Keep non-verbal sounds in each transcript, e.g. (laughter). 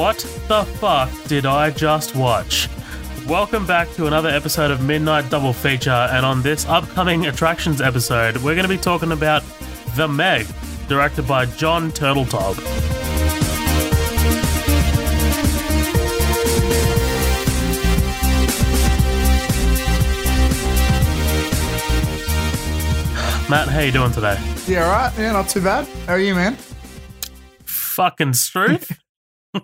What the fuck did I just watch? Welcome back to another episode of Midnight Double Feature, and on this upcoming attractions episode, we're going to be talking about The Meg, directed by John Turteltaub. Matt, how you doing today? Yeah, all right. Yeah, not too bad. How are you, man? Fucking Struth. (laughs) (laughs)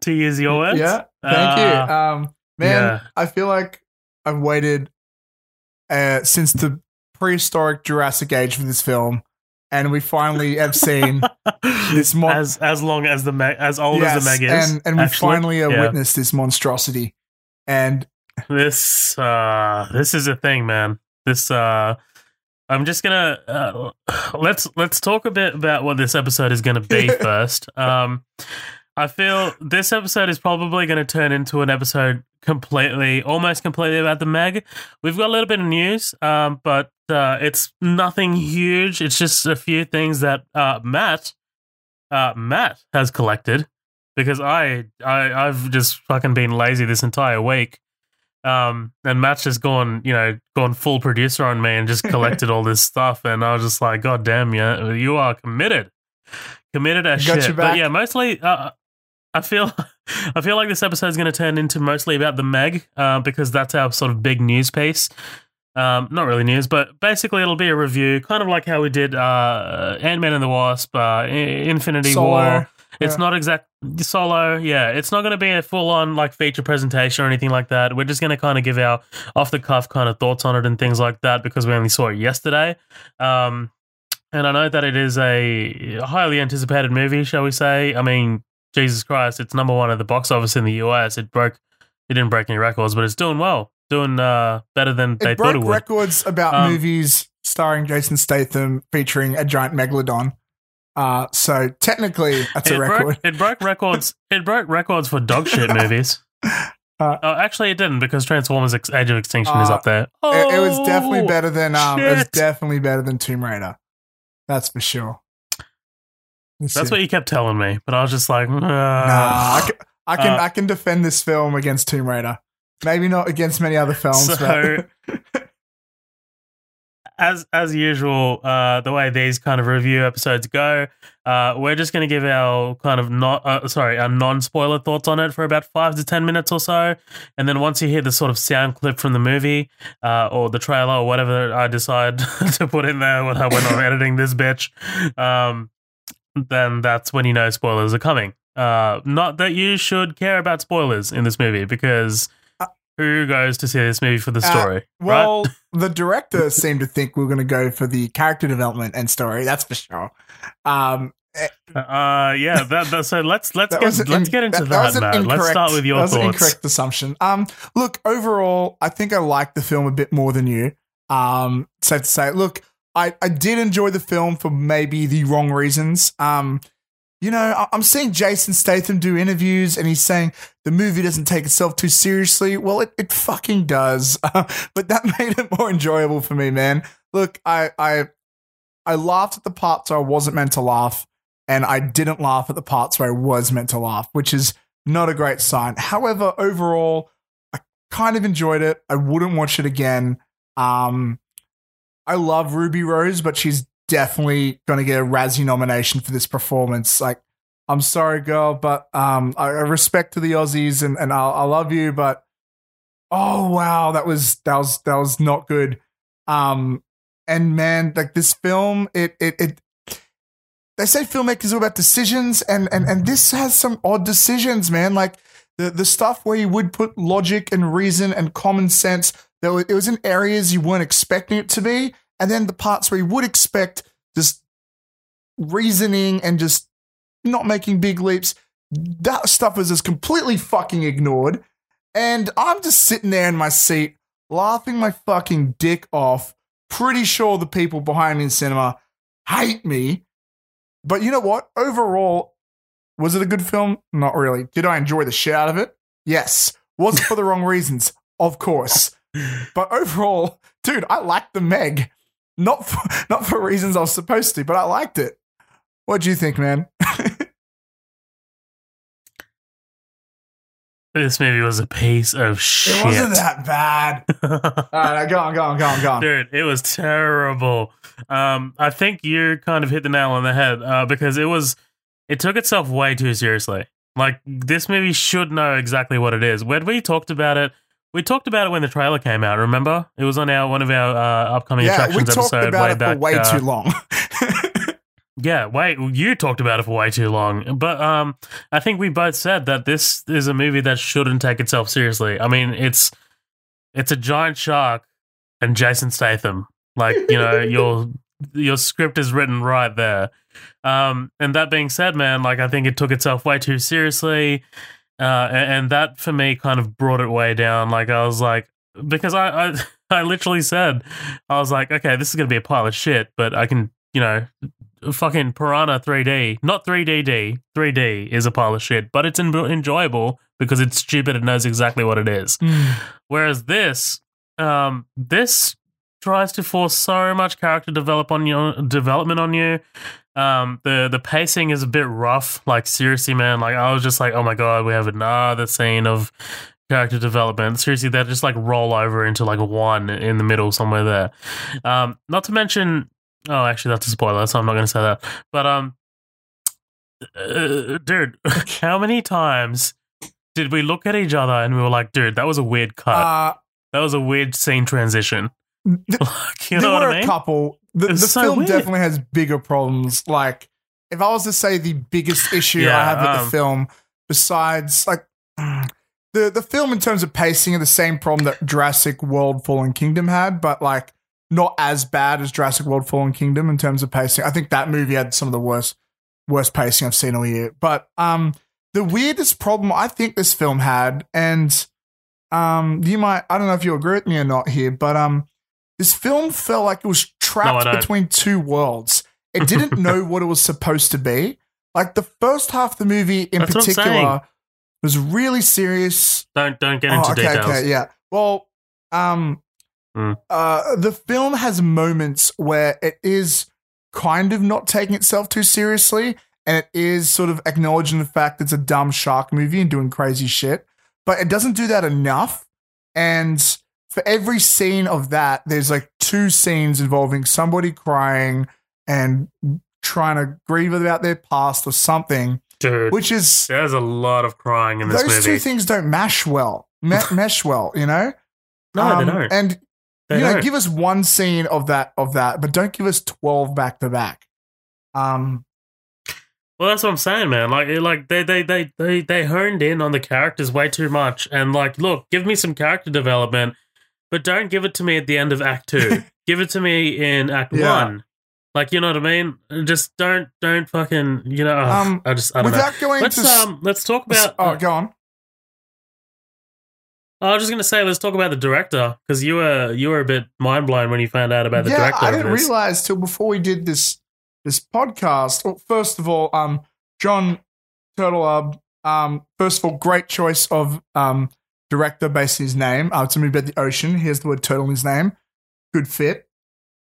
to use your words. Yeah, thank you. Uh, Um, man, yeah. I feel like I've waited uh, since the prehistoric Jurassic Age for this film, and we finally have seen (laughs) this mon- as as long as the Meg, as old yes, as the Meg is, and and we finally have Yeah. witnessed this monstrosity. And This uh this is a thing, man. This uh I'm just gonna uh, let's let's talk a bit about what this episode is gonna be (laughs) first. Um I feel this episode is probably gonna turn into an episode completely almost completely about the Meg. We've got a little bit of news, um, but uh it's nothing huge. It's just a few things that uh Matt uh Matt has collected because I I I've just fucking been lazy this entire week. Um, and Matt's just gone, you know, gone full producer on me and just (laughs) collected all this stuff, and I was just like, God damn, yeah, you are committed, committed as Got shit. But yeah, mostly, uh, I feel, (laughs) I feel like this episode is going to turn into mostly about the Meg, uh, because that's our sort of big news piece. Um, not really news, but basically it'll be a review, kind of like how we did uh, Ant Man and the Wasp, uh, Infinity Solo, War. It's yeah. not exact solo. Yeah, it's not going to be a full on like feature presentation or anything like that. We're just going to kind of give our off the cuff kind of thoughts on it and things like that because we only saw it yesterday. Um, and I know that it is a highly anticipated movie, shall we say? I mean, Jesus Christ, it's number one at the box office in the US. It broke, it didn't break any records, but it's doing well, doing uh, better than they it thought it would. records about Um, movies starring Jason Statham featuring a giant megalodon. Uh, so technically, that's it a record. broke, it broke records. It broke records for dog shit (laughs) movies. Uh, oh, actually, it didn't because Transformers: Age of Extinction is Uh, up there. It, it was definitely Oh, better than um. It was definitely better than Tomb Raider. That's for sure. Let's That's see. what you kept telling me, but I was just like, Nah, I can, I can Uh, I can defend this film against Tomb Raider. Maybe not against many other films. (laughs) So- but (laughs) as as usual, uh, the way these kind of review episodes go, uh, we're just going to give our kind of not uh, sorry our non spoiler thoughts on it for about five to ten minutes or so, and then once you hear the sort of sound clip from the movie uh, or the trailer or whatever I decide (laughs) to put in there when when I'm (laughs) editing this bitch, um, then that's when you know spoilers are coming. Uh, not that you should care about spoilers in this movie because. Uh, Who goes to see this movie for the Uh, story? right? well, (laughs) the director seemed to think we were going to go for the character development and story. That's for sure. Um, Uh, yeah. That, that, so let's (laughs) let's get let's in- get into that- that, that an Let's start with your that was an thoughts. incorrect assumption. Um, look, overall, I think I liked the film a bit more than you. Um, safe to say. Look, I I did enjoy the film for maybe the wrong reasons. Um, you know, I'm seeing Jason Statham do interviews, and he's saying the movie doesn't take itself too seriously. Well, it it fucking does. (laughs) but that (laughs) made it more enjoyable for me, man. Look, I I I laughed at the parts I wasn't meant to laugh, and I didn't laugh at the parts where I was meant to laugh, which is not a great sign. However, overall, I kind of enjoyed it. I wouldn't watch it again. Um, I love Ruby Rose, but she's definitely going to get a Razzie nomination for this performance. Like, I'm sorry, girl, but um, I, I respect to the Aussies, and and I, love you, but oh wow, that was that was that was not good. Um, and man, like this film, it it it. They say filmmakers are about decisions, and and and this has some odd decisions, man. Like the the stuff where you would put logic and reason and common sense, there it was in areas you weren't expecting it to be, and then the parts where you would expect just reasoning and just not making big leaps, that stuff was just completely fucking ignored. And I'm just sitting there in my seat, laughing my fucking dick off. Pretty sure the people behind me in cinema hate me. But you know what? Overall, Was it a good film? Not really. Did I enjoy the shit out of it? Yes. Was it for the wrong reasons? Of course. (laughs) But overall, dude, I liked the Meg. Not for, (laughs) not for reasons I was supposed to, but I liked it. What do you think, man? (laughs) This movie was a piece of shit. It wasn't that bad. (laughs) All right, go on, go on, go on, go on. Dude, it was terrible. Um, I think you kind of hit the nail on the head uh, because it was, it took itself way too seriously. Like this movie should know exactly what it is. When we talked about it, we talked about it when the trailer came out. Remember, it was on our one of our uh, upcoming yeah, we attractions talked episode about way it back. for way uh, too long. (laughs) Yeah, wait, you talked about it for way too long. But um I think we both said that this is a movie that shouldn't take itself seriously. I mean, it's it's a giant shark and Jason Statham. Like, you know, (laughs) your your script is written right there. Um and that being said, man, like I think it took itself way too seriously. Uh and, and that for me kind of brought it way down. Like I was like because I I (laughs) I literally said I was like, okay, this is going to be a pile of shit, but I can, you know, fucking Piranha 3D, not 3DD. 3D is a pile of shit, but it's en- enjoyable because it's stupid and knows exactly what it is. Whereas this, um, this tries to force so much character develop on you, development on you. Um, the the pacing is a bit rough. Like seriously, man. Like I was just like, oh my god, we have another scene of character development. Seriously, they just like roll over into like one in the middle somewhere there. Um, not to mention Oh, actually, that's a spoiler, so I'm not going to say that. But um, uh, dude, (laughs) how many times did we look at each other and we were like, "Dude, that was a weird cut. Uh, that was a weird scene transition." th- (laughs) Like, you know what were I mean? a couple. The, the so film weird. definitely has bigger problems. Like, if I was to say the biggest issue I have with um, the film, besides like (sighs) the the film in terms of pacing, had the same problem that Jurassic World: Fallen Kingdom had, but like not as bad as Jurassic World: Fallen Kingdom in terms of pacing. I think that movie had some of the worst worst pacing I've seen all year. But um, the weirdest problem I think this film had, and um, you might I don't know if you agree with me or not here, but um, this film felt like it was trapped don't. between two worlds. It didn't (laughs) know what it was supposed to be. Like the first half of the movie in That's what I'm saying. particular was really serious. Don't don't get into Oh, okay, details. okay, yeah. Well, um, Hmm. uh, the film has moments where it is kind of not taking itself too seriously, and it is sort of acknowledging the fact it's a dumb shark movie and doing crazy shit, but it doesn't do that enough. And for every scene of that, there's like two scenes involving somebody crying and trying to grieve about their past or something, Dude, which is there's a lot of crying in this those movie. two things don't mash well, me- (laughs) mesh well, you know. no, Um, they don't. And They you know, don't. give us one scene of that of that, but don't give us twelve back to back. Um, Well, that's what I'm saying, man. Like, like they, they, they, they, they honed in on the characters way too much, and like, look, give me some character development, but don't give it to me at the end of Act Two. (laughs) give it to me in Act Yeah. One. Like, you know what I mean? Just don't, don't fucking, you know. ugh, Um, I just, I don't know. without going Let's to um, let's talk about. oh, go on. I was just gonna say, let's talk about the director because you were you were a bit mind blown when you found out about the yeah, director. I didn't realize till before we did this this podcast. Well, first of all, um, John Turtle, um, first of all, great choice of um director based on his name. Uh, it's a movie about the ocean. He has the word turtle in his name. Good fit.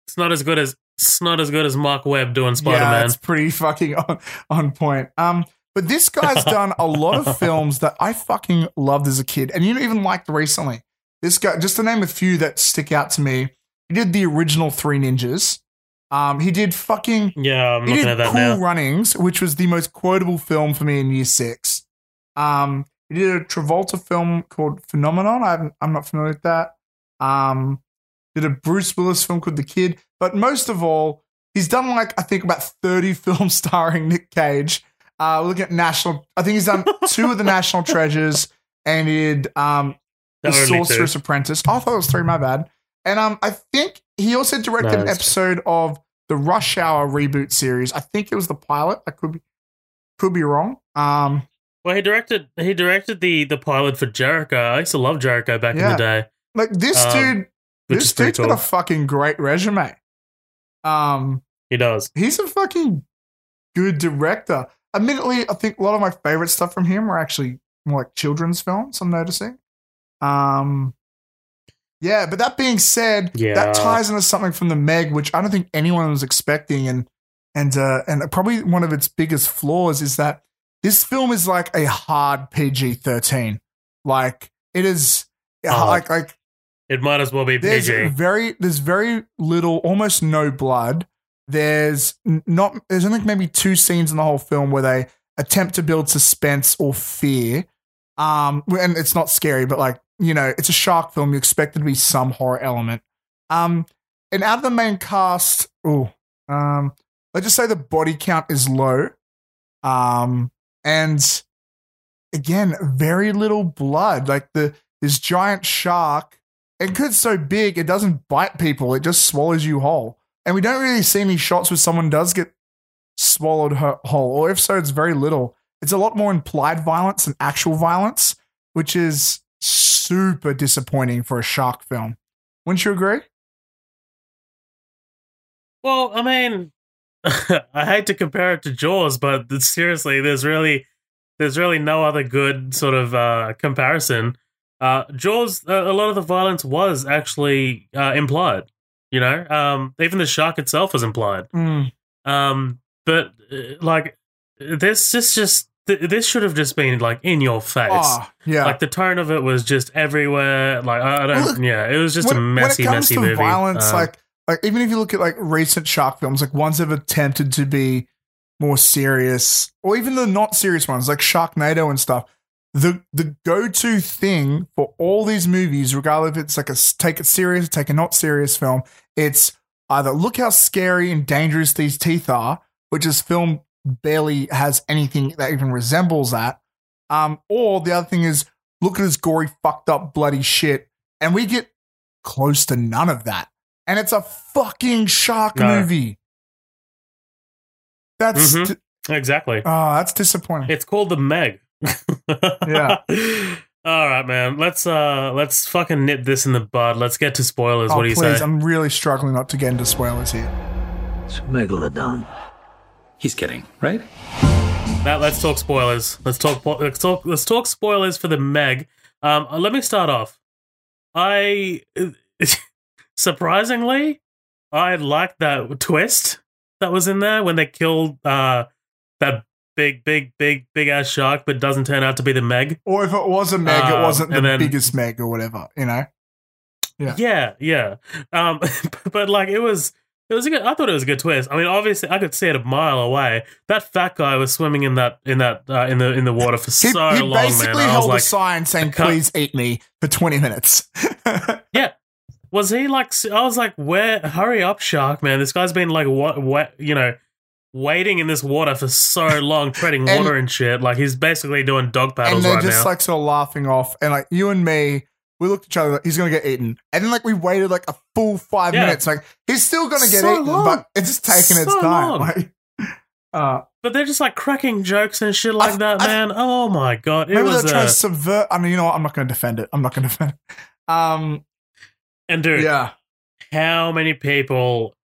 It's not as good as it's not as good as Marc Webb doing Spider Yeah, Man. it's pretty fucking (laughs) on, on point. Um, but this guy's (laughs) done a lot of films that I fucking loved as a kid, and you even liked recently. This guy, just to name a few that stick out to me, he did the original Three Ninjas. Um, he did fucking yeah, I'm he looking did at that Cool now. Runnings, which was the most quotable film for me in year six. Um, he did a Travolta film called Phenomenon. I haven't, I'm not familiar with that. Um, did a Bruce Willis film called The Kid. But most of all, he's done like I think about 30 (laughs) films starring Nick Cage. Uh, look at National. I think he's done two of the National Treasures and he did um, The Only two. Sorcerer's Apprentice. Oh, I thought it was three. My bad. And um, I think he also directed No, an episode of the Rush Hour reboot series. I think it was the pilot. I could be could be wrong. Um, Well, he directed he directed the the pilot for Jericho. I used to love Jericho back in the day, like this Um, dude, this dude's got a fucking great resume. Um, he does. he's a fucking good director. admittedly, I think a lot of my favorite stuff from him are actually more like children's films. I'm noticing. Um, yeah, but that being said, Yeah. that ties into something from the Meg, which I don't think anyone was expecting, and and uh, and probably one of its biggest flaws is that this film is like a hard PG-13. Like it is Oh. like like It might as well be there's PG. very there's very little, almost no blood. There's not there's only maybe two scenes in the whole film where they attempt to build suspense or fear. Um, and it's not scary, but like you know, it's a shark film. You expect there to be some horror element. Um, and out of the main cast, oh, um, let's just say the body count is low. Um, and again, very little blood. Like the this giant shark it could so big it doesn't bite people it just swallows you whole. And we don't really see any shots where someone does get swallowed whole or if so it's very little. It's a lot more implied violence than actual violence which is super disappointing for a shark film. Wouldn't you agree? Well, I mean, (laughs) I hate to compare it to Jaws, but seriously, there's really, there's really no other good sort of uh, comparison. Uh, Jaws, uh, a lot of the violence was actually uh, implied. You know, um, even the shark itself was implied. Um, but uh, like, this just just th- this should have just been like in your face. oh yeah Like the tone of it was just everywhere. Like I, I don't. Well, yeah, it was just a messy, when it comes messy to movie. violence Um, like like even if you look at like recent shark films like ones that have attempted to be more serious or even the not serious ones like sharknado and stuff the the go-to thing for all these movies regardless if it's like a take it serious take a not serious film it's either look how scary and dangerous these teeth are which this film barely has anything that even resembles that um or the other thing is look at this gory fucked up bloody shit and we get close to none of that. And it's a fucking shock No. movie. That's Mhm. di- exactly. oh, that's disappointing. It's called the Meg. (laughs) Yeah. (laughs) All right, man. Let's uh let's fucking nip this in the bud. Let's get to spoilers. oh, what do you please, say? I'm really struggling not to get into spoilers here. It's a megalodon. He's kidding, right? Now let's talk spoilers. Let's talk let's talk let's talk spoilers for the Meg. Um let me start off. I (laughs) surprisingly I liked that twist that was in there when they killed uh that big big big big ass shark but doesn't turn out to be the Meg. Or if it was a Meg, it Um, wasn't the then- biggest Meg or whatever, you know? Yeah. Yeah, yeah. Um, (laughs) but like it was, it was a good. I thought it was a good twist. I mean, obviously, I could see it a mile away. That fat guy was swimming in that in that uh, in the in the water for He, so he long, basically man. Held a like, sign saying, please eat me for 20 minutes. (laughs) was he like? I was like, where? Hurry up, shark, man! This guy's been like, what? What? You know. Waiting in this water for so (laughs) long, treading And- water and shit. Like he's basically doing dog paddles. and they're right just now. like sort of laughing off. And like you and me, we looked at each other like, he's going to get eaten. And then like we waited like a full five Yeah. minutes. Like he's still going to get So eaten, long. but it's just taking its time. (laughs) Like, uh, but they're just like cracking jokes and shit like I- that, I- man. oh my god, it maybe was. they're trying Uh, to subvert. I mean, you know what? I'm not going to defend it. I'm not going to defend it. Um, and dude, yeah. how many people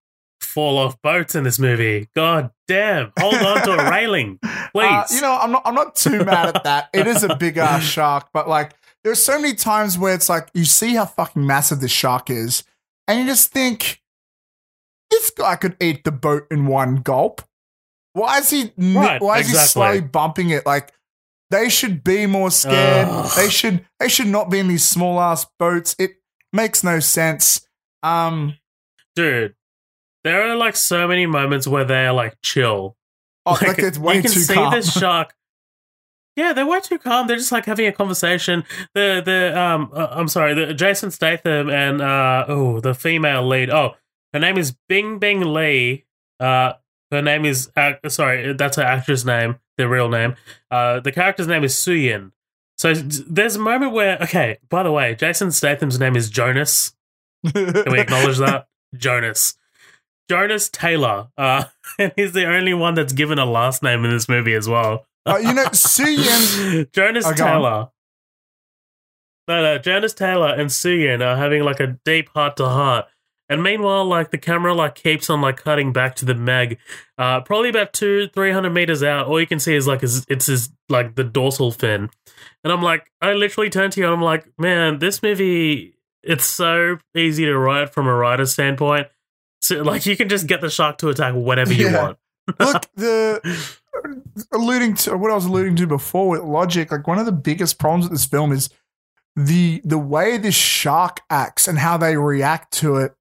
fall off boats in this movie? God damn! Hold on to a (laughs) railing, please. Uh, you know, I'm not. I'm not too mad at that. It is a big ass (laughs) shark, but like, there's so many times where it's like you see how fucking massive this shark is, and you just think this guy could eat the boat in one gulp. Why is he? Right, why is he slowly bumping it? Like they should be more scared. Ugh. They should. They should not be in these small ass boats. It makes no sense. Um. dude. There are like so many moments where they're like chill. Oh, like, it's way you can too see calm. this (laughs) shark. Yeah, they're way too calm. They're just like having a conversation. The the um uh, I'm sorry, the Jason Statham and uh oh the female lead. Oh, her name is Bing Bing Li. Uh, her name is uh, sorry, that's her actress name, their real name. Uh, the character's name is Suyin. So there's a moment where okay. By the way, Jason Statham's name is Jonas. Can we acknowledge that? (laughs) Jonas. Jonas Taylor. Uh, (laughs) and he's the only one that's given a last name in this movie as well. Uh, you know, (laughs) Suyin. Jonas Oh. Taylor. No, no, Jonas Taylor and Suyin are having like a deep heart to heart. And meanwhile, like the camera like keeps on like cutting back to the Meg, uh, probably about two, three hundred meters out. All you can see is like his, it's his like the dorsal fin, and I'm like, I literally turned to you and I'm like, man, this movie, it's so easy to write from a writer's standpoint. So like you can just get the shark to attack whenever you Yeah. want. (laughs) Look, (laughs) the alluding to what I was alluding to before with logic, like one of the biggest problems with this film is the the way this shark acts and how they react to it.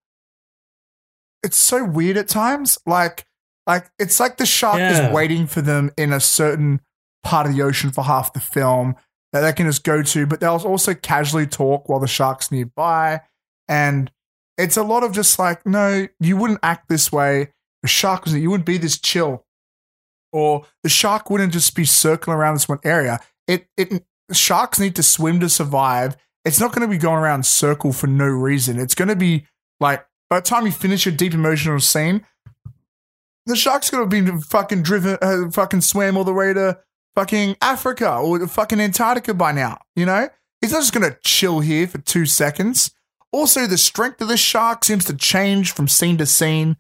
It's so weird at times. Like, like it's like the shark Yeah. is waiting for them in a certain part of the ocean for half the film that they can just go to, but they'll also casually talk while the shark's nearby. And it's a lot of just like, no, you wouldn't act this way. The shark was you wouldn't be this chill. Or the shark wouldn't just be circling around this one area. It it sharks need to swim to survive. It's not going to be going around circle for no reason. It's going to be like by the time you finish your deep emotional scene, the shark's going to be fucking driven, uh, fucking swam all the way to fucking Africa or fucking Antarctica by now. You know, he's not just going to chill here for two seconds. Also, the strength of the shark seems to change from scene to scene,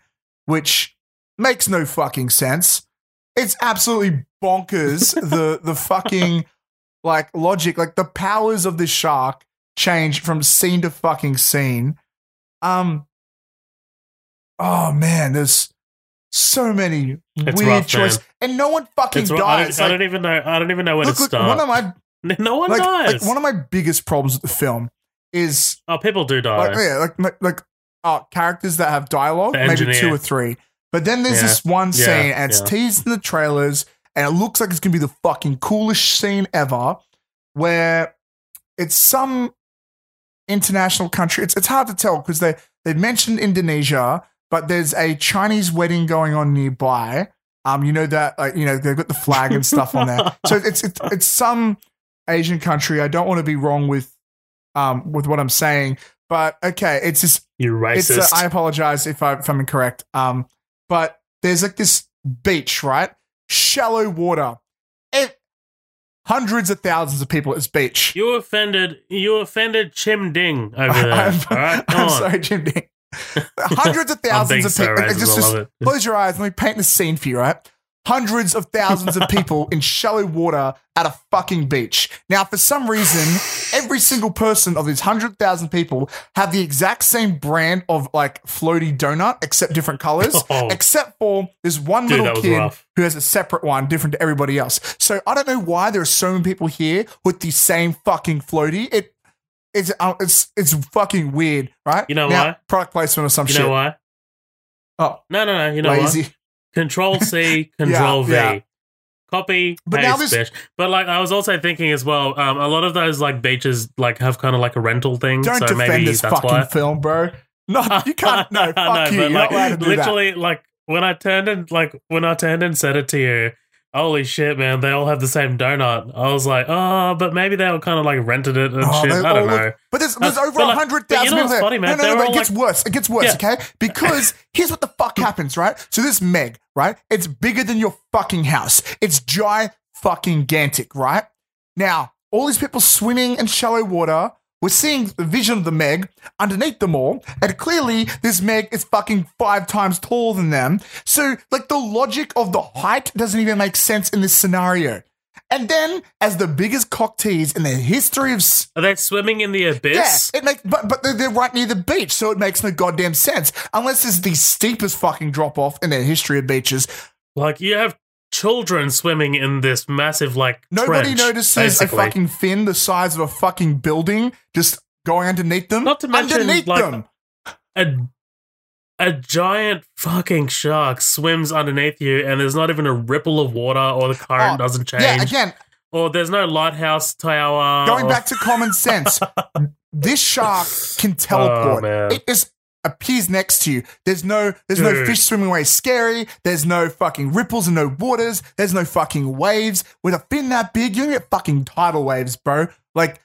which makes no fucking sense. It's absolutely bonkers. (laughs) the the fucking like logic, like the powers of the shark change from scene to fucking scene. Um. Oh man, there's so many It's weird rough, choices, and no one fucking It's, I, don't, dies. I don't even know. I don't even know where look, to look, start. one of my (laughs) no one like, dies. like one of my biggest problems with the film is oh, people do die. like yeah, like like, like uh, characters that have dialogue, maybe two or three. But then there's Yeah. this one Yeah, scene, and it's yeah. teased in the trailers, and it looks like it's gonna be the fucking coolest scene ever, where it's some international country. It's it's hard to tell because they they mentioned Indonesia, but there's a Chinese wedding going on nearby. Um, you know that like you know they've got the flag and stuff on there. So (laughs) it's it's it's some Asian country. I don't want to be wrong with um with what I'm saying, but okay, it's just you it's racist. uh, I apologize if I if I'm incorrect. Um, but there's like this beach, right? Shallow water. It, hundreds of thousands of people at this beach. you offended. You offended Chim Ding over (laughs) there. I'm, all right, come I'm on. sorry, Jim Ding. (laughs) Hundreds of (laughs) thousands of so people. racist. just, just close your eyes. Let me paint the scene for you, right? Hundreds of thousands of (laughs) people in shallow water at a fucking beach. Now, for some reason, every single person of these hundred thousand people have the exact same brand of like floaty donut, except different colors. Oh. Except for this one Dude, little kid rough. who has a separate one, different to everybody else. So I don't know why there are so many people here with the same fucking floaty. It it's uh, it's it's fucking weird, right? You know now, why? Product placement or some You shit. know why? Oh, No, no, no. You know lazy. what? Control C, (laughs) Control V. yeah. Copy, But now paste, this- bitch. But like, I was also thinking as well. Um, a lot of those like beaches like have kind of like a rental thing. Don't so defend maybe this that's fucking why. film, bro. No, (laughs) you can't. No, fuck you. but You're like, not allowed to do literally, like when I turned and like when I turned and said it to you, holy shit, man! They all have the same donut. I was like, oh, but maybe they all kind of like rented it and Oh, shit. I don't know. look- But there's, there's Uh, over a like- you know people what's there. funny, man? No, no, no, but it gets like- worse. It gets worse, Yeah. okay? Because (laughs) here's what the fuck happens, right? So this Meg, right? It's bigger than your fucking house. It's giant fucking gantic, right? Now, all these people swimming in shallow water. We're seeing the vision of the Meg underneath them all, and clearly this Meg is fucking five times taller than them. So, like, the logic of the height doesn't even make sense in this scenario. And then, as the biggest cock tease in the history of s- Are they swimming in the abyss? yeah, it makes, but but they're, they're right near the beach, so it makes no goddamn sense. Unless it's the steepest fucking drop off in the history of beaches. Like you have children swimming in this massive like Nobody trench, notices basically. a fucking fin the size of a fucking building just going underneath them. Not to mention, underneath like, them. a a giant fucking shark swims underneath you, and there's not even a ripple of water, or the current Oh, doesn't change, Yeah, again, or there's no lighthouse tower. going or- back to common sense, (laughs) this shark can teleport. Oh, it appears next to you. There's no there's no fish swimming away scary. There's no fucking ripples and no waters. There's no fucking waves. With a fin that big, you can get fucking tidal waves, bro. Like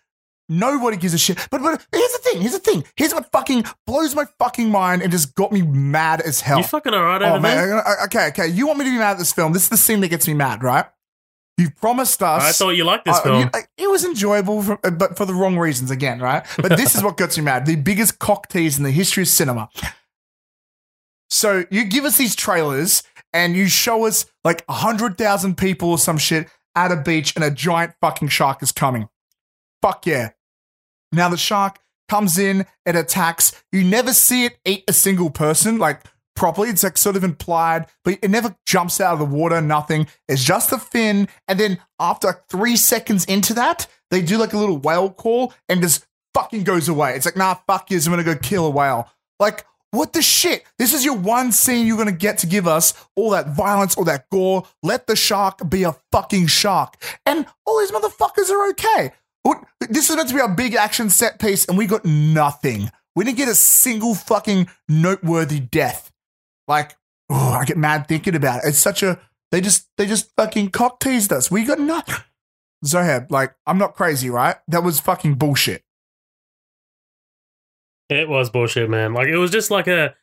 nobody gives a shit. But but here's the thing. Here's the thing. Here's what fucking blows my fucking mind and just got me mad as hell. you fucking alright Oh over man, okay, okay. You want me to be mad at this film? This is the scene that gets me mad, right? You promised us. I thought you liked this Uh, film. you- uh, it was enjoyable, for, uh, but for the wrong reasons again, right? But this is what gets me mad. The biggest cock tease in the history of cinema. So you give us these trailers and you show us like 100,000 people or some shit at a beach and a giant fucking shark is coming. Fuck yeah. Now the shark comes in, it attacks. You never see it eat a single person, like properly. It's like sort of implied, but it never jumps out of the water, nothing. It's just the fin. And then after like three seconds into that, they do like a little whale call and just fucking goes away. It's like, nah, fuck you, I'm gonna go kill a whale. Like, what the shit? This is your one scene you're gonna get to give us all that violence, all that gore. Let the shark be a fucking shark. And all these motherfuckers are okay. This is meant to be a big action set piece, and we got nothing. We didn't get a single fucking noteworthy death. Like, oh, I get mad thinking about it. It's such a they just they just fucking cock teased us. We got nothing. Zoheb, like, I'm not crazy, right? That was fucking bullshit. It was bullshit, man. Like it was just like a,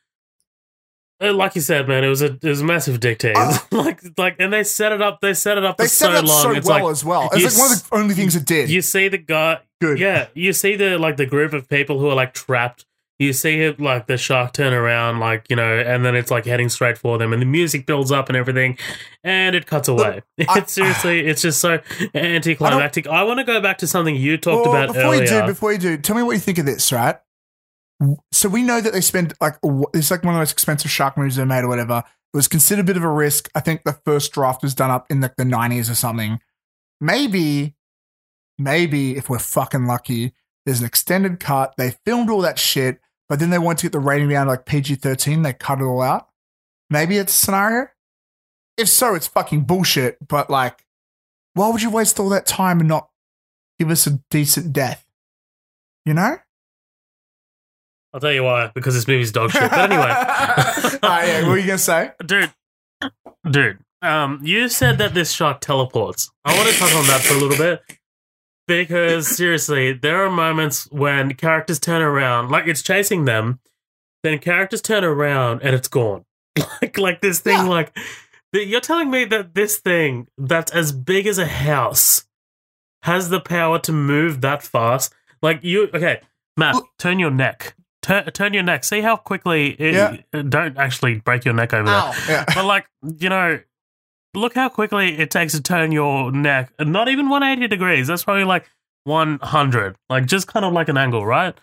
uh, like you said, man. It was a it was a massive dick tease. Oh. (laughs) like like, and they set it up. They set it up They for set so it up long. so it's well like as well. It's like one of the only things it did. you see the guy. Good. Yeah, you see the like the group of people who are like trapped. You see it like the shark turn around, like you know, and then it's like heading straight for them, and the music builds up and everything, and it cuts away. (laughs) I- it's seriously, it's just so anticlimactic. I, want to go back to something you talked Well, about before earlier. you do, before you do, tell me what you think of this, right? So we know that they spend like it's like one of the most expensive shark movies they made or whatever. It was considered a bit of a risk. I think the first draft was done up in like the nineties or something. Maybe, maybe if we're fucking lucky, there's an extended cut. They filmed all that shit, but then they want to get the rating down to like PG thirteen. They cut it all out. Maybe it's a scenario. If so, it's fucking bullshit. But like, why would you waste all that time and not give us a decent death? You know? I'll tell you why, because this movie's dog shit. But anyway, Ah, (laughs) yeah, what were you gonna say? dude, dude, um, you said that this shark teleports. I want to touch on that for a little bit because seriously, there are moments when characters turn around, like it's chasing them, then characters turn around and it's gone. (laughs) like, like this thing, Yeah. like th- you're telling me that this thing that's as big as a house has the power to move that fast. Like you, okay, Matt, turn your neck. Turn, turn your neck. See how quickly. It, Yeah. Don't actually break your neck over there. Yeah. But like, you know, look how quickly it takes to turn your neck. Not even 180 degrees. That's probably like 100. Like just kind of like an angle, right?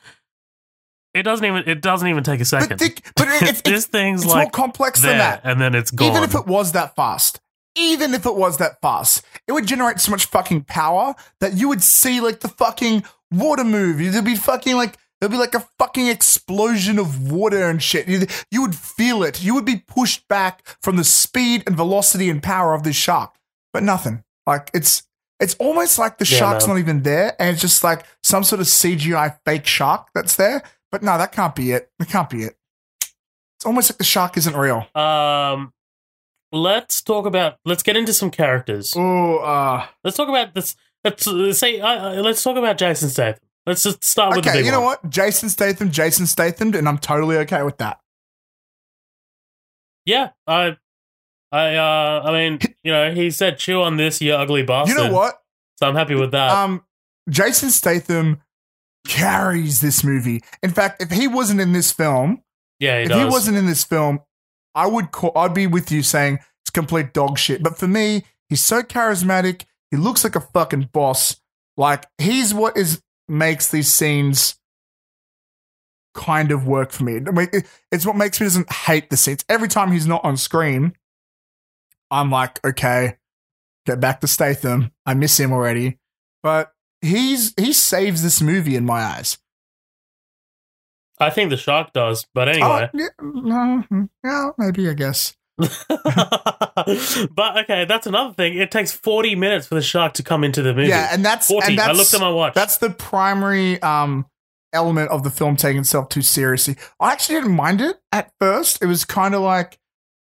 It doesn't even. It doesn't even take a second. But, think, but it- it's, (laughs) this it's, thing's it's more complex there, than that. and then it's gone. Even if it was that fast, even if it was that fast, it would generate so much fucking power that you would see like the fucking water move. You'd be fucking like there'd be like a fucking explosion of water and shit. You, you would feel it. You would be pushed back from the speed and velocity and power of this shark. But nothing. Like it's it's almost like the Yeah, shark's man. not even there, and it's just like some sort of CGI fake shark that's there. But no, that can't be it. That can't be it. It's almost like the shark isn't real. um, let's talk about. Let's get into some characters. Oh, uh, Let's talk about this. Let's uh, say. Uh, uh, let's talk about Jason Statham. Let's just start with okay. You know one. what? Jason Statham, Jason Statham, and I'm totally okay with that. Yeah, I, I, uh, I mean, you know, he said, "Chew on this, you ugly bastard." You know what? So I'm happy with that. Um, Jason Statham carries this movie. In fact, if he wasn't in this film, yeah, he if does. he wasn't in this film, I would call. I'd be with you saying it's complete dog shit. But for me, he's so charismatic. He looks like a fucking boss. Like he's what is makes these scenes kind of work for me. I mean, it's what makes me doesn't hate the scenes. Every time he's not on screen, I'm like, okay, get back to Statham. I miss him already, but he's he saves this movie in my eyes. I think the shark does, but anyway. Oh, yeah, mm, yeah, maybe I guess. (laughs) but okay, that's another thing. It takes 40 minutes for the shark to come into the movie. Yeah, and that's 40. and that's I looked at my watch. that's the primary um element of the film taking itself too seriously. I actually didn't mind it at first. It was kind of like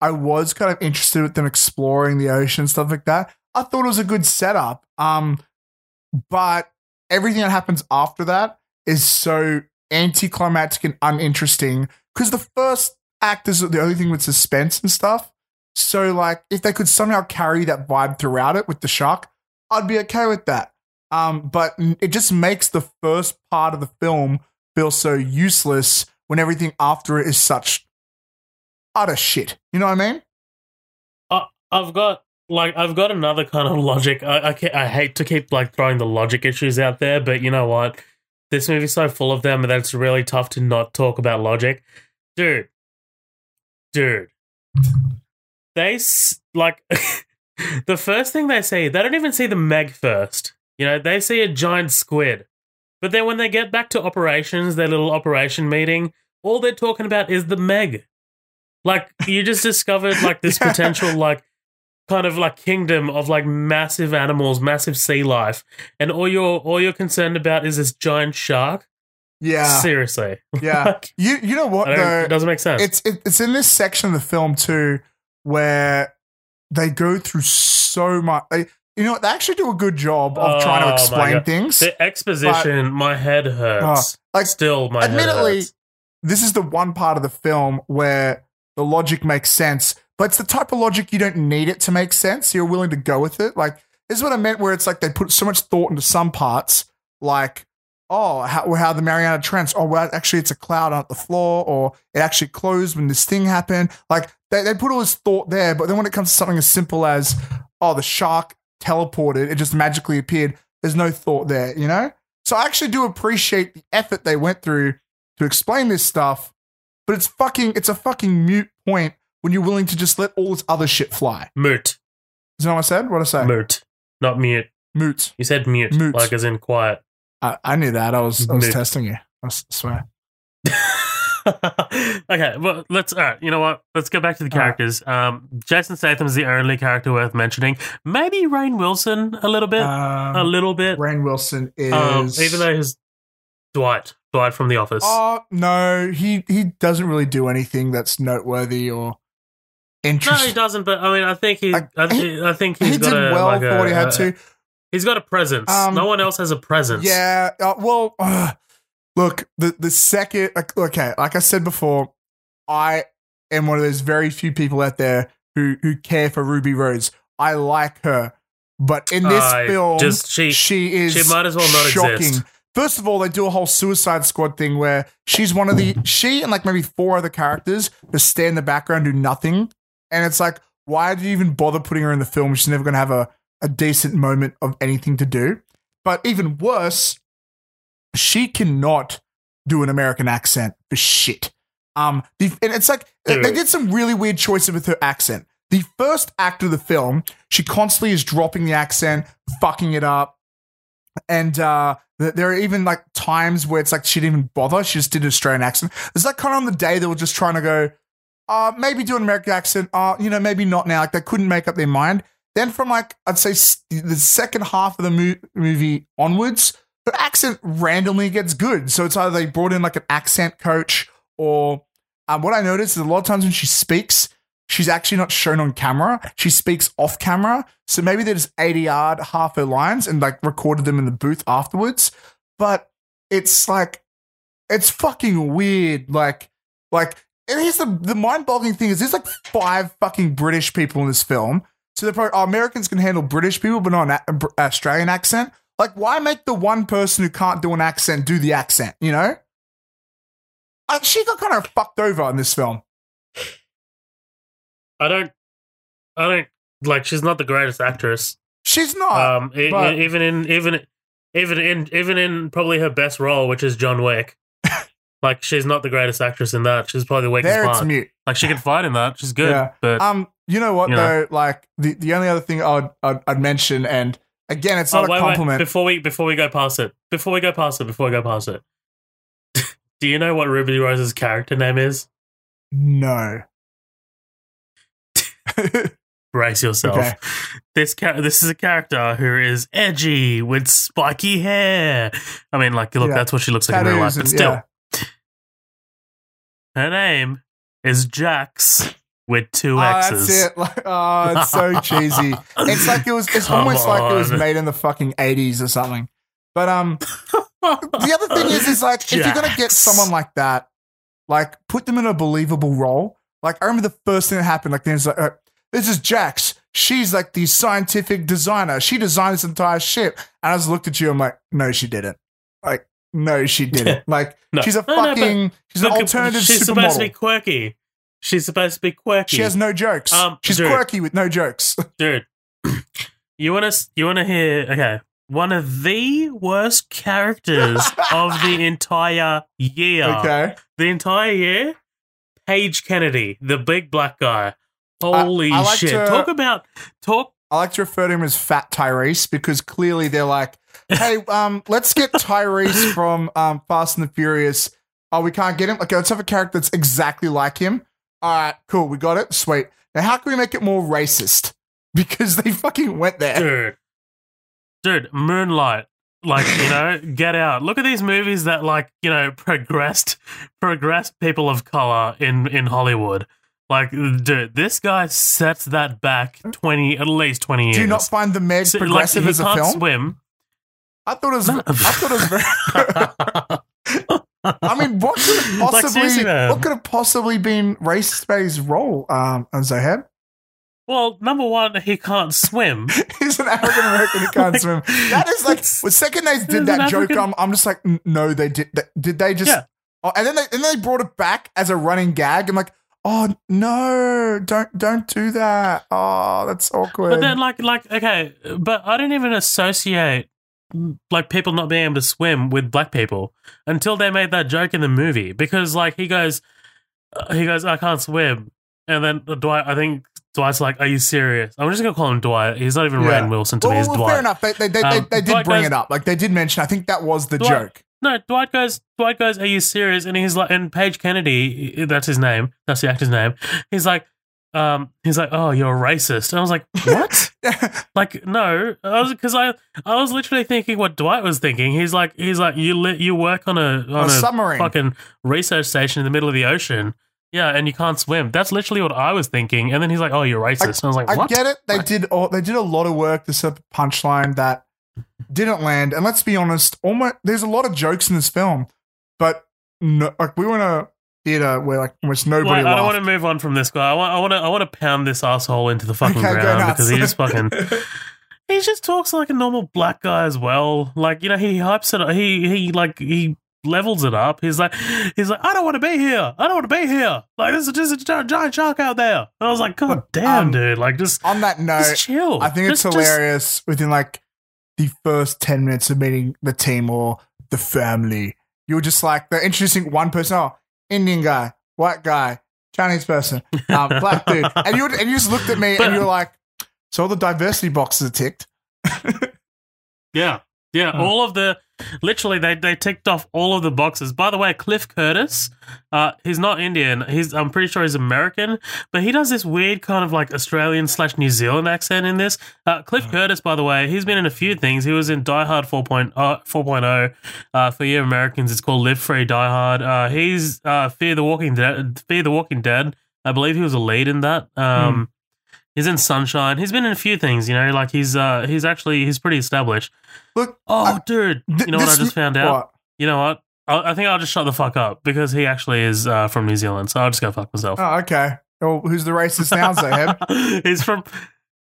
I was kind of interested with them exploring the ocean stuff like that. I thought it was a good setup. Um, but everything that happens after that is so anticlimactic and uninteresting because the first act is the only thing with suspense and stuff. So, like, if they could somehow carry that vibe throughout it with the shark, I'd be okay with that. Um, but it just makes the first part of the film feel so useless when everything after it is such utter shit. You know what I mean? I, I've got like I've got another kind of (laughs) logic. I I, I hate to keep like throwing the logic issues out there, but you know what? This movie's so full of them that it's really tough to not talk about logic, dude. Dude, they like (laughs) the first thing they see. They don't even see the Meg first. You know, they see a giant squid, but then when they get back to operations, their little operation meeting, all they're talking about is the Meg. Like you just (laughs) discovered like this Yeah. potential like kind of like kingdom of like massive animals, massive sea life, and all you're all you're concerned about is this giant shark. Yeah, Seriously, (laughs) yeah. Like, You you know what though? it doesn't make sense. it's it, it's in this section of the film too where they go through so much. They, you know what? They actually do a good job of trying Oh, to explain things. the exposition, my head hurts. like, Still, my head admittedly, this is the one part of the film where the logic makes sense, but it's the type of logic you don't need it to make sense. You're willing to go with it. Like, this is what I meant where it's like they put so much thought into some parts, like, oh, how, how the Mariana Trench, oh, well, actually, it's a cloud on the floor, or it actually closed when this thing happened. Like, they, they put all this thought there, but then when it comes to something as simple as, oh, the shark teleported, it just magically appeared, there's no thought there, you know? So I actually do appreciate the effort they went through to explain this stuff, but it's fucking it's a fucking mute point when you're willing to just let all this other shit fly. Moot, Is that what I said? What I say? moot, not mute. Moot. You said mute, Moot. like as in quiet. I, I knew that. I was I was testing you. I swear. (laughs) okay, well, let's. All right, you know what? Let's go back to the All right. characters. Um, Jason Statham is the only character worth mentioning. Maybe Rainn Wilson a little bit, Um, a little bit. Rainn Wilson is Um, even though he's Dwight, Dwight from The Office. Oh no, he he doesn't really do anything that's noteworthy or interesting. no, he doesn't. But I mean, I think he. Like, I, he- I think he's he got did a, well like for a- what he had a- to. He's got a presence. Um, no one else has a presence. Yeah. Uh, well, uh, look, the the second, like, okay, like I said before, I am one of those very few people out there who who care for Ruby Rose. I like her, but in this I film, just she. she is she might as well not shocking. exist. First of all, they do a whole Suicide Squad thing where she's one of the she and like maybe four other characters just stay in the background, do nothing, and it's like, why did you even bother putting her in the film? She's never going to have a a decent moment of anything to do. But even worse, she cannot do an American accent for shit. Um, the, and it's like Dude. they did some really weird choices with her accent. The first act of the film, she constantly is dropping the accent, fucking it up, and uh, there are even like times where it's like she didn't even bother. She just did an Australian accent. It's like kind of on the day they were just trying to go, uh, maybe do an American accent. Uh, you know, maybe not now. Like they couldn't make up their mind. Then from like I'd say the second half of the mo- movie onwards, her accent randomly gets good. So it's either they brought in like an accent coach, or um, what I noticed is a lot of times when she speaks, she's actually not shown on camera. She speaks off camera. So maybe they just ADR'd half her lines and like recorded them in the booth afterwards. But it's like it's fucking weird. Like like and here's the the mind boggling thing is there's like five fucking British people in this film. So they're probably oh, Americans can handle British people, but not an a- Australian accent. Like, why make the one person who can't do an accent do the accent? You know, uh, she got kind of fucked over in this film. I don't. I don't like. She's not the greatest actress. She's not. Um, but- e- even in even even in even in probably her best role, which is John Wick. (laughs) like she's not the greatest actress in that. She's probably the weakest there, it's part. mute. Like she can fight in that. She's good, Yeah. but Um, you know what You know. though? Like the, the only other thing I'd, I'd I'd mention, and again, it's Oh, not a wait, wait, compliment. Before we before we go past it, before we go past it, before we go past it, (laughs) do you know what Ruby Rose's character name is? no. (laughs) Brace yourself. Okay. This char- this is a character who is edgy with spiky hair. I mean, like, look, Yeah. that's what she looks like in real life. But still, yeah. her name is Jaxx with two Oh, X's. that's it. Like, oh, it's so (laughs) cheesy. It's like it was. It's Come almost like it was made in the fucking eighties or something. But um, the other thing is, is like if you're gonna get someone like that, like put them in a believable role. Like I remember the first thing that happened. Like there's like, uh, this is Jaxx. She's like the scientific designer. She designed this entire ship. And I just looked at you. I'm like, no, she didn't. Like, no, she didn't. (laughs) Like No. she's a No, no, fucking. she's an alternative she's supermodel. supposed to be quirky. She's supposed to be quirky. She has no jokes. Um, She's dude. quirky with no jokes. (laughs) dude. You want to you want to hear? Okay, one of the worst characters of the (laughs) entire year. okay. the entire year. Page Kennedy, the big black guy. Holy I like shit! to- Talk about talk. I like to refer to him as Fat Tyrese because clearly they're like, (laughs) hey, um, let's get Tyrese from um, Fast and the Furious. Oh, we can't get him. Okay, let's have a character that's exactly like him. All right, cool, we got it. Sweet. Now, how can we make it more racist? (laughs) Because they fucking went there. dude, dude, Moonlight. Like you know, (laughs) Get Out. Look at these movies that like you know progressed progressed people of color in in Hollywood. Like, dude, this guy sets that back twenty at least twenty years. Do you not find the Meg So, like, progressive he as a can't film? swim. I thought it was. No. I thought it was (laughs) very. I mean, what could have (laughs) Like, possibly? seriously, what could have possibly been about his role? Um, on Zoheb, well, number one, he can't swim. (laughs) he's an African American who (laughs) can't Like, swim. That is like when second He's did that joke. I'm, I'm just like, no, they did. They, did they just? Yeah. Oh, and then they and then they brought it back as a running gag. I'm like, oh no, don't don't do that. Oh, that's awkward. But then, like, like, okay, but I don't even associate like people not being able to swim with black people until they made that joke in the movie because, like, he goes, uh, he goes, I can't swim, and then Dwight, I think Dwight's like, Are you serious? I'm just gonna call him Dwight. He's not even Yeah. Rainn Wilson to well, me. He's well, Dwight. fair enough. They they, they, Um, they, they did Dwight bring goes- it up. Like they did mention. I think that was the Dwight- joke. No, Dwight goes. Dwight goes. Are you serious? And he's like, and Page Kennedy, that's his name. That's the actor's name. He's like, um, he's like, oh, you're a racist. And I was like, what? (laughs) like, no, I was because I, I was literally thinking what Dwight was thinking. He's like, he's like, you li- you work on a on a submarine. fucking research station in the middle of the ocean. Yeah, and you can't swim. That's literally what I was thinking. And then he's like, "Oh, you're racist." and I was like, I get it. They What? did. All, they did a lot of work to set a punchline that didn't land. And let's be honest, almost there's a lot of jokes in this film, but no, like we want a theater where like almost nobody Wait, I don't want to move on from this guy. I want, I want to, I want to pound this asshole into the fucking Okay, go ground nuts. because he just (laughs) fucking, he just talks like a normal black guy as well. Like you know, he hypes it. Up. He he like he levels it up. He's like, he's like, I don't want to be here. I don't want to be here. Like this is just a gi- giant shark out there. And I was like, God damn, um, dude. Like just, On that note, just chill. I think it's Just- just- hilarious within like the first 10 minutes of meeting the team or the family. You're just like, they're introducing one person. Oh, Indian guy, white guy, Chinese person, um, (laughs) black dude. And you, and you just looked at me But- and you're like, so all the diversity boxes are ticked. (laughs) Yeah. Yeah, Hmm. all of the literally they they ticked off all of the boxes. By the way, Cliff Curtis, uh, he's not Indian. He's I'm pretty sure he's American, but he does this weird kind of like Australian slash New Zealand accent in this. Uh, Cliff Hmm. Curtis, by the way, he's been in a few things. He was in Die Hard 4.0, uh, 4.0 uh, for you Americans. It's called Live Free Die Hard. Uh, he's uh, Fear the Walking Dead. Fear the Walking Dead. I believe he was a lead in that. Um, Hmm. He's in Sunshine. He's been in a few things, you know. Like he's uh he's actually he's pretty established. Look, Oh, I- dude! th- You know what I just found out? what? You know what? I, I think I'll just shut the fuck up because he actually is uh, from New Zealand. So I'll just go fuck myself. Oh, okay. Well, who's the racist now, Zoheb? (laughs) he's from.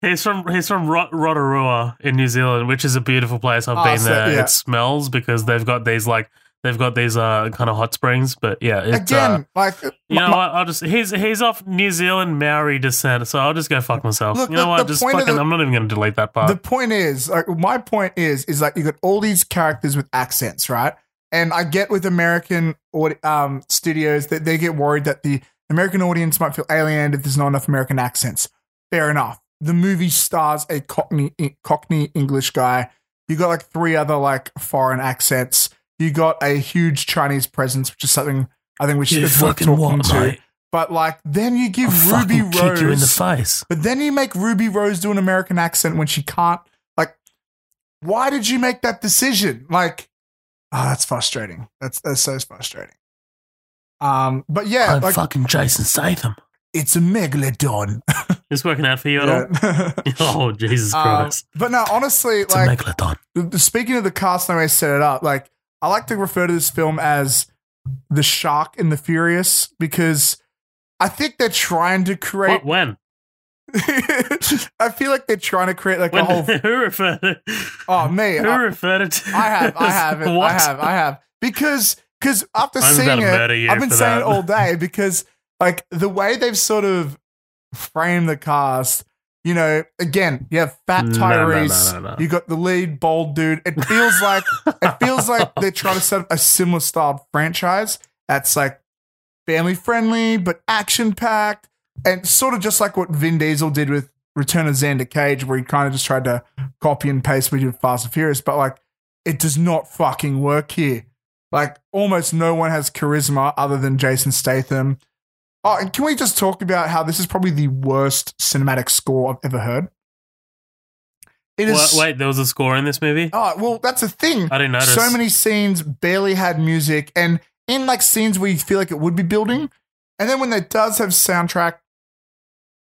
He's from he's from Rot- Rotorua in New Zealand, which is a beautiful place. I've Oh, been so- there. yeah. It smells because they've got these like they've got these uh kind of hot springs. But yeah, it's uh, Again, like, you my- know what? I'll just he's he's off New Zealand Maori descent, so I'll just go fuck myself. Look, you know the- what? the just fucking. the- I'm not even going to delete that part. the point is, like, my point is, is like you got all these characters with accents, right? And I get with American um, studios that they get worried that the American audience might feel alienated if there's not enough American accents. Fair enough. The movie stars a Cockney Cockney English guy. You got like three other like foreign accents. You got a huge Chinese presence, which is something I think we should you it's worth talking what, to. mate? But like, then you give I'll Ruby Rose kick you in the face. but then you make Ruby Rose do an American accent when she can't. Like, why did you make that decision? Like, ah, that's frustrating. That's that's so frustrating. Um, but yeah, I'm like fucking Jason Statham. it's a megalodon. (laughs) It's working out for you at all? (laughs) Oh Jesus Um, Christ! but no, honestly, it's like a megalodon. speaking of the cast and the way I set it up, like I like to refer to this film as the Shark and the Furious because I think they're trying to create. What? When? (laughs) I feel like they're trying to create like When? a whole. (laughs) who referred it? Oh, me. Who I- referred it? To I have, I have it. I (laughs) have, I have. Because because after I'm seeing it, I've been saying that. it all day because like the way they've sort of framed the cast. You know, again, you have Fat No, no, no, Tyrese. no. You got the lead bald dude. It feels like it feels like they're trying to set up a similar style franchise that's like family friendly but action packed, and sort of just like what Vin Diesel did with Return of Xander Cage, where he kind of just tried to copy and paste what he did Fast and Furious, but like it does not fucking work here. Like almost no one has charisma other than Jason Statham. Oh, and can we just talk about how this is probably the worst cinematic score I've ever heard? It is. What, wait, there was a score in this movie. Oh, well, that's a thing. I didn't notice. So many scenes barely had music, and in like scenes where you feel like it would be building, and then when it does have soundtrack,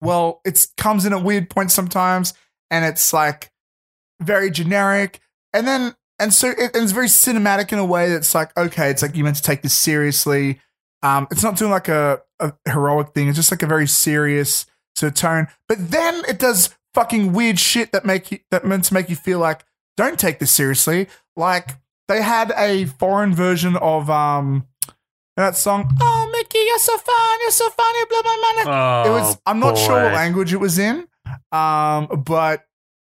well, it comes in at weird points sometimes, and it's like very generic, and then and so it, and it's very cinematic in a way that's like okay, it's like you meant to take this seriously. Um, it's not doing like a, a heroic thing. It's just like a very serious sort of tone. But then it does fucking weird shit that make you that meant to make you feel like don't take this seriously. Like they had a foreign version of um that song. Oh, Mickey, you're so fun, you're so funny, blah blah blah. Oh, it was. I'm not sure what language it was in, um, but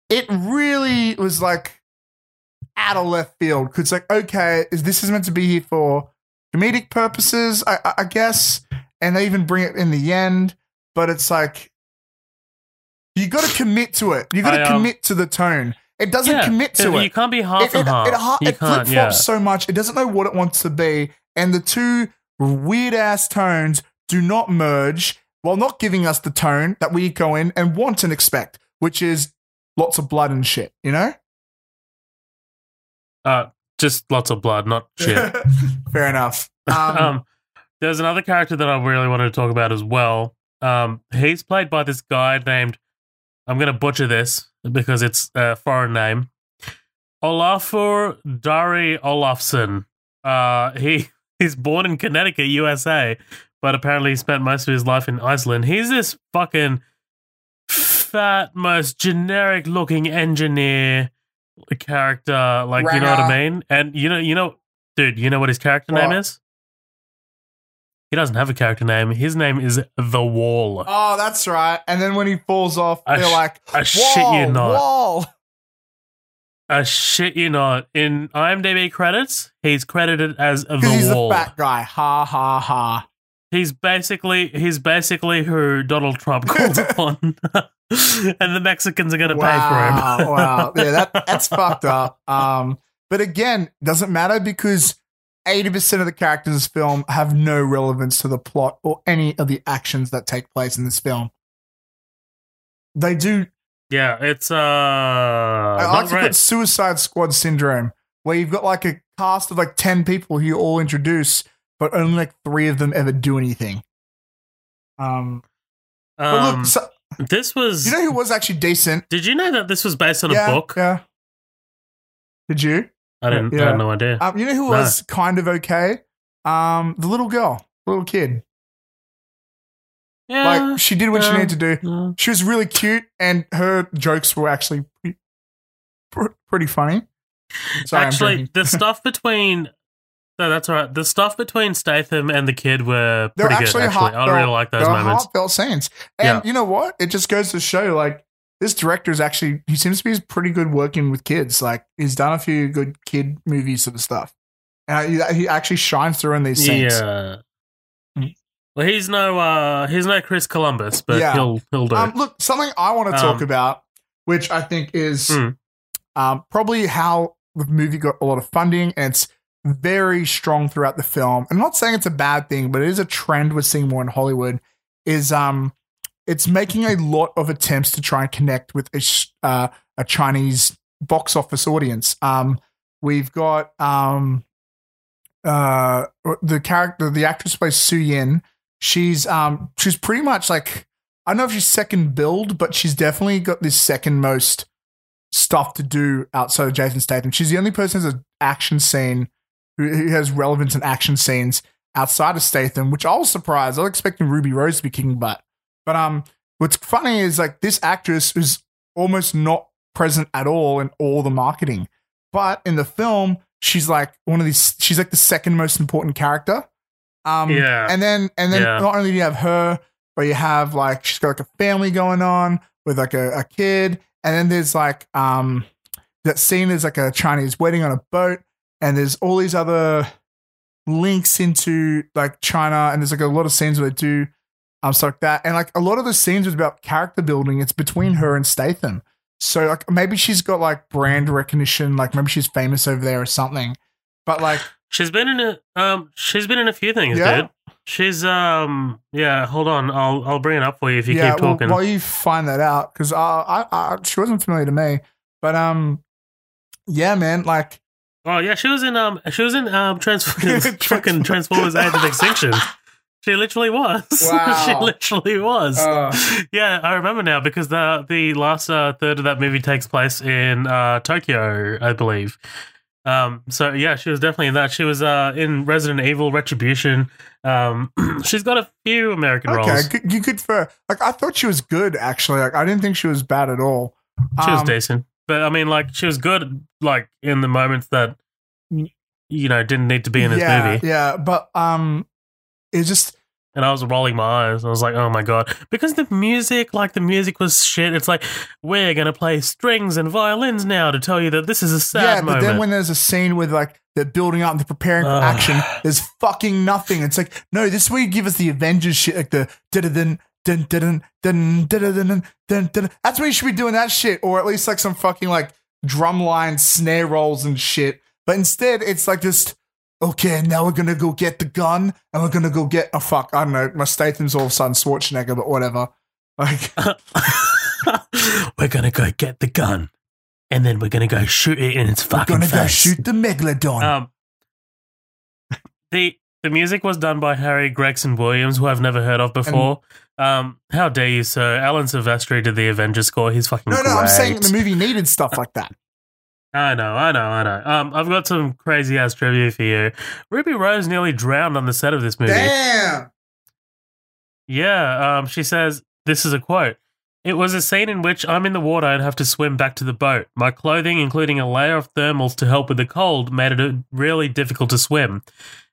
it really was like out of left field. Cause it's like, okay, is this is meant to be here for comedic purposes, I, I, guess, and they even bring it in the end, but it's like you got to commit to it. You got to um, commit to the tone. It doesn't Yeah, commit to you it. You can't be half It, and it, half. it, ha- you it flip flops Yeah. so much. It doesn't know what it wants to be, and the two weird ass tones do not merge while not giving us the tone that we go in and want and expect, which is lots of blood and shit. You know? Uh, just lots of blood, not (laughs) shit. Fair enough. Um, um, there's another character that I really wanted to talk about as well. Um, he's played by this guy named I'm going to butcher this because it's a foreign name. Olafur Darri Olafsson. Uh, he (laughs) he's born in Connecticut, USA, but apparently he spent most of his life in Iceland. He's this fucking fat, most generic looking engineer character. Like you know what I mean? And you know, you know, dude, you know what his character name is? He doesn't have a character name. His name is The Wall. oh, that's right. And then when he falls off, I they're sh- like, I wall, shit you not. wall. I shit you not. In IMDb credits, he's credited as The he's Wall. the fat guy. Ha ha ha. He's basically he's basically who Donald Trump (laughs) called upon, (laughs) and the Mexicans are going to pay for him. wow. (laughs) Yeah, that, that's fucked up. Um, but again, doesn't matter because 80% of the characters in this film have no relevance to the plot or any of the actions that take place in this film. They do. yeah, it's uh, I like to great. Suicide Squad syndrome, where you've got like a cast of like 10 people who you all introduce, but only like three of them ever do anything. Um, but Um, look, so, this was. you know who was actually decent? did you know that this was based on yeah, a book? Yeah. Did you? I didn't. I Yeah. had no idea. Um, you know who No. was kind of okay? Um, the little girl, little kid. yeah, Like she did what she needed to do. yeah. She was really cute, and her jokes were actually pretty, pretty funny. Sorry, Actually, the (laughs) stuff between. No, that's all right. The stuff between Statham and the kid were They're pretty good. actually Actually, I really like those moments. Heartfelt scenes, and Yeah. you know what? It just goes to show, like this director is actually he seems to be pretty good working with kids. Like he's done a few good kid movies sort of stuff, and he, he actually shines through in these scenes. Yeah. Well, he's no uh he's no Chris Columbus, but Yeah. he'll he'll do. Um, look, something I want to talk Um, about, which I think is Mm. um, probably how the movie got a lot of funding, and it's very strong throughout the film. I'm not saying it's a bad thing, but it is a trend we're seeing more in Hollywood. Is um, it's making a lot of attempts to try and connect with a uh, a Chinese box office audience. Um, we've got um, uh, the character, the actress plays Su Yin. She's um, she's pretty much like I don't know if she's second build, but she's definitely got this second most stuff to do outside of Jason Statham. She's the only person who has an action scene who, has relevance in action scenes outside of Statham, which I was surprised. I was expecting Ruby Rose to be kicking butt. But um, what's funny is like this actress is almost not present at all in all the marketing, but in the film, she's like one of these. She's like the second most important character. Um, Yeah. and then and then Yeah. not only do you have her, but you have like she's got like a family going on with like a, a kid, and then there's like um that scene is like a Chinese wedding on a boat, and there's all these other links into like China, and there's like a lot of scenes where they do um stuff like that, and like a lot of the scenes is about character building. It's between her and Statham, so like maybe she's got like brand recognition, like maybe she's famous over there or something. But like, She's been in a um. She's been in a few things, Yeah? dude. She's um. Yeah, hold on. I'll I'll bring it up for you if you yeah, keep well, talking. while you find that out, because uh, I, I, she wasn't familiar to me, but um, yeah, man, like oh yeah, she was in um. She was in um. Trans- (laughs) fucking Transformers: Age of Extinction. She literally was. (laughs) Wow. she literally was. uh, yeah, I remember now because the the last uh, third of that movie takes place in uh, Tokyo, I believe. Um, so yeah, she was definitely in that. She was uh, in Resident Evil Retribution. Um, (clears throat) she's got a few American okay, roles. Okay, good, you could for like I thought she was good actually. Like I didn't think she was bad at all. She was Um, decent, but I mean, like, she was good, like in the moments that you know didn't need to be in this yeah, movie. yeah, but um, it's just And I was rolling my eyes. I was like, "Oh my god!" Because the music, like the music was shit. It's like we're gonna play strings and violins now to tell you that this is a sad yeah. But moment. then when there's a scene with like they're building up and they're preparing for Ugh. action, there's fucking nothing. It's like no, this is where you give us the Avengers shit, like the dun dun dun dun dun dun dun dun dun. That's where you should be doing that shit, or at least like some fucking like drum line snare rolls and shit. But instead, it's like just okay. Now we're gonna go get the gun, and we're gonna go get a oh, fuck. I don't know. My Statham's all of a sudden Schwarzenegger, but whatever. Like (laughs) we're gonna go get the gun, and then we're gonna go shoot it in its fucking face. we're gonna go shoot the megalodon. Um, the the music was done by Harry Gregson Williams, who I've never heard of before. Um, how dare you, sir? Alan Silvestri did the Avengers score. He's fucking no, no, I'm saying the movie needed stuff like that. (laughs) I know, I know, I know. Um, I've got some crazy ass trivia for you. Ruby Rose nearly drowned on the set of this movie. Damn. Yeah, um, she says, this is a quote. It was a scene in which I'm in the water and have to swim back to the boat. My clothing, including a layer of thermals to help with the cold, made it really difficult to swim.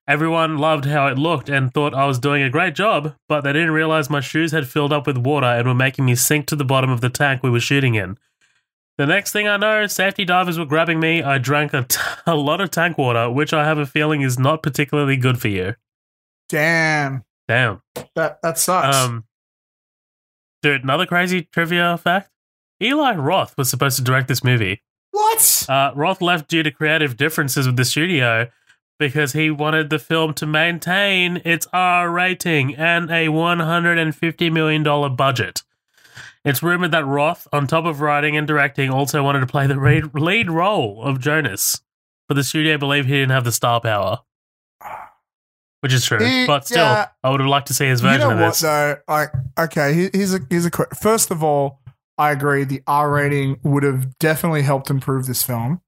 Everyone loved how it looked and thought I was doing a great job, but they didn't realize my shoes had filled up with water and were making me sink to the bottom of the tank we were shooting in. The next thing I know, safety divers were grabbing me. I drank a, t- (laughs) a lot of tank water, which I have a feeling is not particularly good for you. Damn. Damn. That that sucks. Um, dude, another crazy trivia fact: Eli Roth was supposed to direct this movie. what? Uh, Roth left due to creative differences with the studio because he wanted the film to maintain its R rating and a one hundred and fifty million dollar budget. It's rumored that Roth, on top of writing and directing, also wanted to play the lead, role of Jonas, but the studio believed he didn't have the star power. Which is true, He- but still, yeah. I would have liked to see his You version know of what this. though? Like, okay, here's a here's a quick. First of all, I agree. The R rating would have definitely helped improve this film.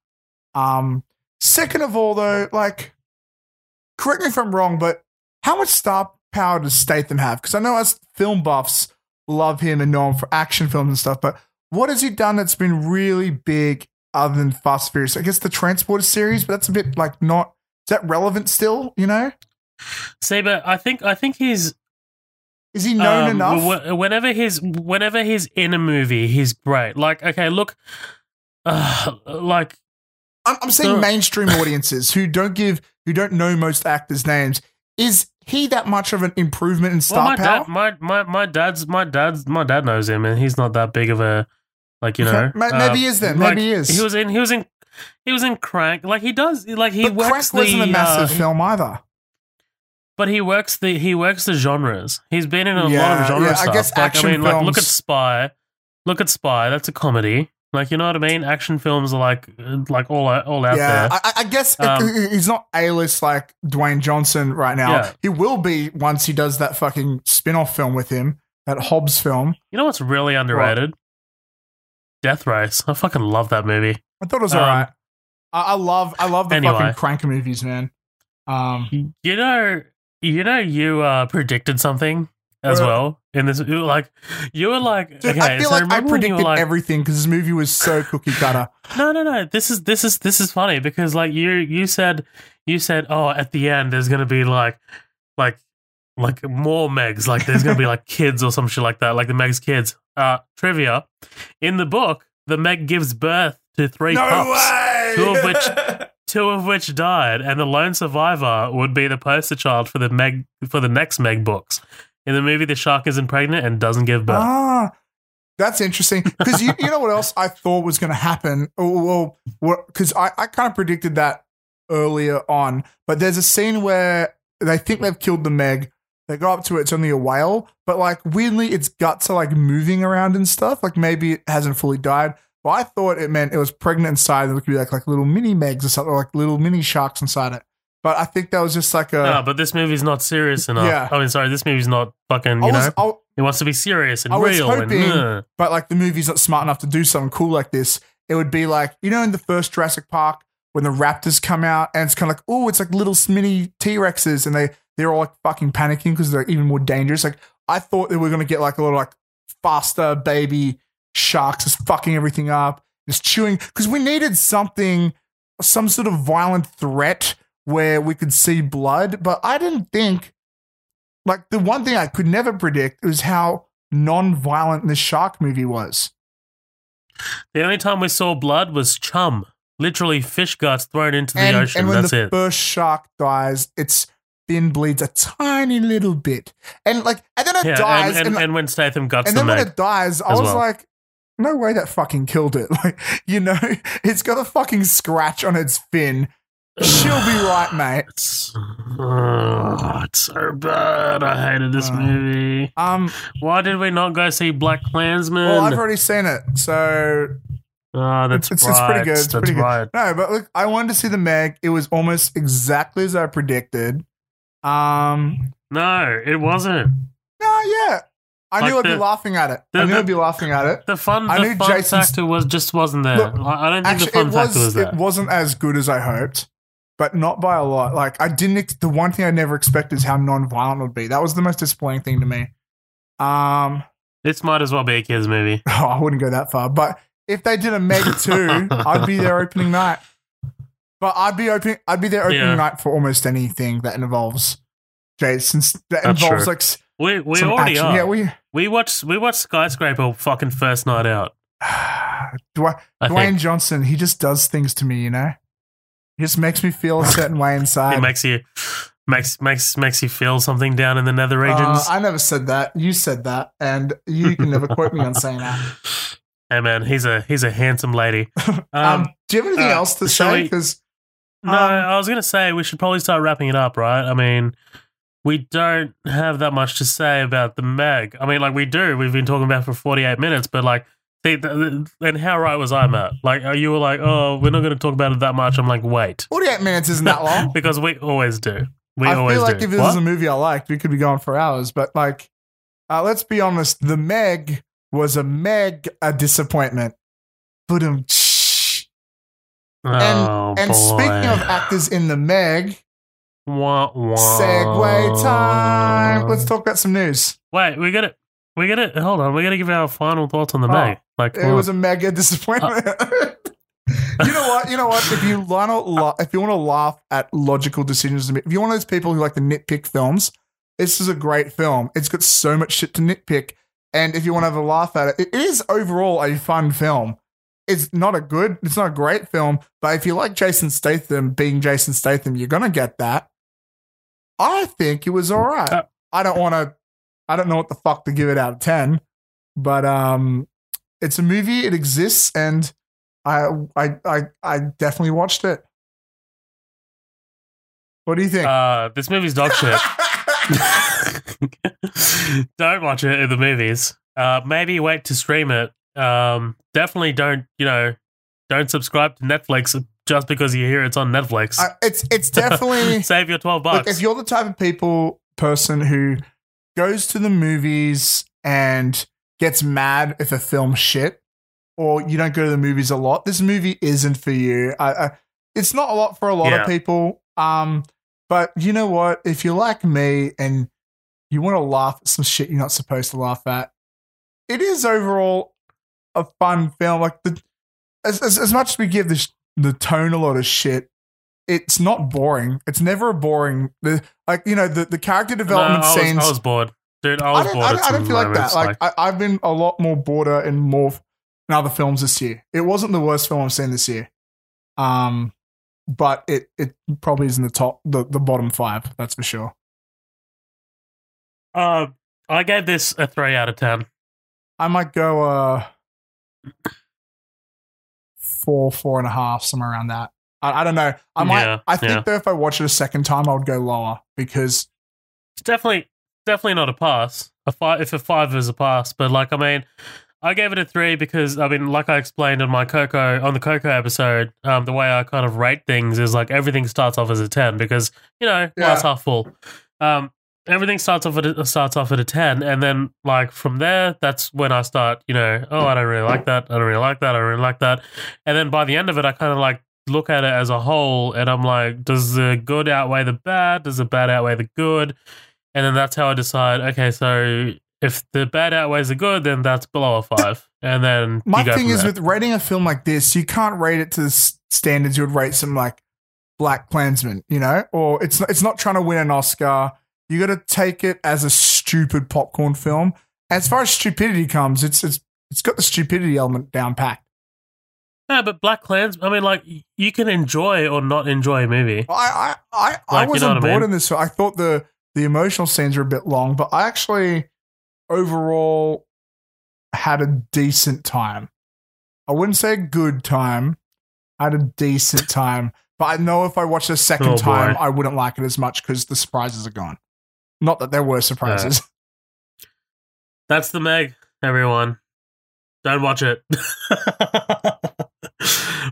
Um, second of all, though, like, correct me if I'm wrong, but how much star power does Statham have? Because I know us film buffs love him and know him for action films and stuff, but what has he done that's been really big other than Fast Furious? I guess the Transporter series, but that's a bit like not. Is that relevant still? You know, See, but I think I think he's is he known um, enough? wh- whenever he's whenever he's in a movie, he's great. Like, okay, look, uh, like I'm, I'm saying So- mainstream audiences who don't give, who don't know most actors' names. Is he that much of an improvement in well, star my power? dad, my, my my dad's my dad's my dad knows him, and he's not that big of a like you know. Ma- uh, maybe he is then. like, Maybe he is. He was in. He was in. He was in Crank. Like he does. Like he but works Crank wasn't the. a massive uh, film either. But he works the he works the genres. He's been in a lot of genre yeah, I guess like I action mean, like look at Spy. Look at Spy. That's a comedy. Like you know what I mean? Action films are like like all out- all out Yeah, there. I, I guess Um, he's not A list like Dwayne Johnson right now. Yeah. He will be once he does that fucking spin off film with him, that Hobbs film. You know what's really underrated? Death Race. I fucking love that movie. I thought it was Um, alright. I, I love, I love the Anyway. fucking Crank movies, man. Um, You know, you know, you uh, predicted something as Uh, well in this. you were Like you were like, dude, okay, I feel so like I remember when you predicted like, everything because this movie was so (laughs) cookie cutter. No, no, no. This is this is this is funny because like you you said you said oh at the end there's gonna be like like like more Megs. Like there's gonna be like (laughs) kids or some shit like that, like the Meg's kids. Uh, trivia: in the book, the Meg gives birth to three no pups, way. Two of which- (laughs) two of which died, and the lone survivor would be the poster child for the Meg for the next Meg books. In the movie, the shark isn't pregnant and doesn't give birth. Ah, that's interesting. Because you, you know what else I thought was going to happen? Oh, Well, because I, I kind of predicted that earlier on. But there's a scene where they think they've killed the Meg. They go up to it, it's only a whale. But like weirdly, its guts are like moving around and stuff. Like maybe it hasn't fully died. But I thought it meant it was pregnant inside. There could be like like little mini Megs or something, like little mini sharks inside it. But I think that was just like a. no, but this movie's not serious enough. Yeah. I mean, sorry, this movie's not fucking. You was, know, I, it wants to be serious and I was real. hoping- and, uh, but like the movie's not smart enough to do something cool like this. It would be like you know in the first Jurassic Park when the raptors come out and it's kind of like oh it's like little mini T Rexes and they they're all like fucking panicking because they're even more dangerous. Like I thought they were gonna get like a little like faster baby sharks just fucking everything up, just chewing because we needed something, some sort of violent threat where we could see blood. But I didn't think like the one thing I could never predict was how non-violent this shark movie was. the only time we saw blood was chum. Literally fish guts thrown into the and, ocean. and when That's the it. first shark dies, its fin bleeds a tiny little bit, and like, and then it yeah, dies, and, and, and, when Statham guts and the then when it dies, I was well. like, no way that fucking killed it. (laughs) Like, you know, it's got a fucking scratch on its fin. She'll be right, mate. Oh, it's so bad. I hated this Uh, movie. Um, Why did we not go see Black Klansman? well, I've already seen it, so oh, that's it's, right. it's pretty good. It's that's pretty good. right. No, but look, I wanted to see the Meg. It was almost exactly as I predicted. Um, No, it wasn't. no, yeah, I Like knew I'd be laughing at it. the- I knew the- I'd be laughing at it. The fun, I the knew fun Jason's- factor was just wasn't there. Look, I don't think Actually, the fun it factor was. was there. It wasn't as good as I hoped, but not by a lot. Like I didn't. Ex- the one thing I never expected is how non-violent it would be. That was the most disappointing thing to me. Um, This might as well be a kids movie. (laughs) oh, I wouldn't go that far, but if they did a Meg (laughs) two, I'd be there opening night. But I'd be opening. I'd be there opening Yeah. night for almost anything that involves Jason. That That's involves true. like We we some already action. are. Yeah, we. we watched we watched Skyscraper fucking first night out. (sighs) Dwayne, I Dwayne think Johnson, he just does things to me, you know. He just makes me feel a certain way (laughs) inside. it makes you makes makes makes you feel something down in the nether regions. Uh, I never said that. You said that, and you can never quote me on saying that. (laughs) hey man, he's a he's a handsome lady. (laughs) Um, Um, do you have anything uh, else to say? Because no, um, I was gonna say we should probably start wrapping it up, right? I mean, we don't have that much to say about the Meg. I mean, like we do. We've been talking about it for forty eight minutes, but like. See, th- th- and how right was I, Matt? Like, uh, you were like, "Oh, we're not going to talk about it that much." I'm like, "Wait," 48 minutes isn't that long. (laughs) because we always do. We I always feel like do. if this What? is a movie I liked, we could be going for hours. But like, uh, let's be honest, the Meg was a Meg a disappointment. But um, and oh, and boy. speaking of actors in the Meg, Wah, wah. segue time. Let's talk about some news. Wait, we got it. We got it. Hold on. We got to give our final thoughts on the Oh, Meg. Like, It was a mega disappointment. (laughs) you know what? You know what? If you want to, la- if you want to laugh at logical decisions, if you're one of those people who like to nitpick films, this is a great film. It's got so much shit to nitpick, and if you want to have a laugh at it, it is overall a fun film. It's not a good, it's not a great film, but if you like Jason Statham being Jason Statham, you're gonna get that. I think it was all right. Uh, I don't want to, I don't know what the fuck to give it out of ten, but um, it's a movie. It exists, and I I I I definitely watched it. What do you think? uh, this movie's dog shit. (laughs) (laughs) don't watch it in the movies. Uh, maybe wait to stream it. Um, definitely don't. You know, don't subscribe to Netflix just because you hear it's on Netflix. I- it's it's definitely (laughs) Save your twelve look, bucks. if you're the type of people person who goes to the movies and gets mad if a film shit, or you don't go to the movies a lot, this movie isn't for you. I, I, it's not a lot for a lot Yeah. of people. Um, but you know what? If you're like me and you want to laugh at some shit you're not supposed to laugh at, it is overall a fun film. Like the as as, as much as we give this the tone a lot of shit, it's not boring. It's never a boring. The, like you know the the character development No, I was, scenes. I was bored, dude. I I was don't, bored. I don't, I don't feel like that. moments, Like, I, I've been a lot more border and more in other films this year. It wasn't the worst film I've seen this year, um, but it it probably is in the top the, the bottom five. That's for sure. uh, I gave this a three out of ten. I might go uh four four and a half somewhere around that. I, I don't know. I might. Yeah, I think yeah. though if I watch it a second time, I would go lower because It's definitely definitely not a pass. A five if a five is a pass, but like I mean, I gave it a three because I mean, like I explained on my Coco on the Coco episode, um, the way I kind of rate things is like everything starts off as a ten because you know glass half full. Um, everything starts off at a, starts off at a ten, and then like from there, that's when I start. You know, oh, I don't really like that. I don't really like that. I don't really like that. And then by the end of it, I kind of like look at it as a whole, and I'm like, does the good outweigh the bad? Does the bad outweigh the good? And then that's how I decide. Okay, so if the bad outweighs the good, then that's below a five. And then my thing is there. with rating a film like this, you can't rate it to the standards you would rate some like Black Klansman, you know, or it's it's not trying to win an Oscar. You got to take it as a stupid popcorn film. As far as stupidity comes, it's it's it's got the stupidity element down packed. Yeah, but Black Clans. I mean, like you can enjoy or not enjoy a movie. I I I, I Like, you wasn't know what I bored mean? in this. I thought the the emotional scenes were a bit long, but I actually overall had a decent time. I wouldn't say a good time. I had a decent time, but I know if I watched a second Oh, time, I wouldn't like it as much because the surprises are gone. Not that there were surprises. (laughs) That's the Meg, everyone. Don't watch it. (laughs)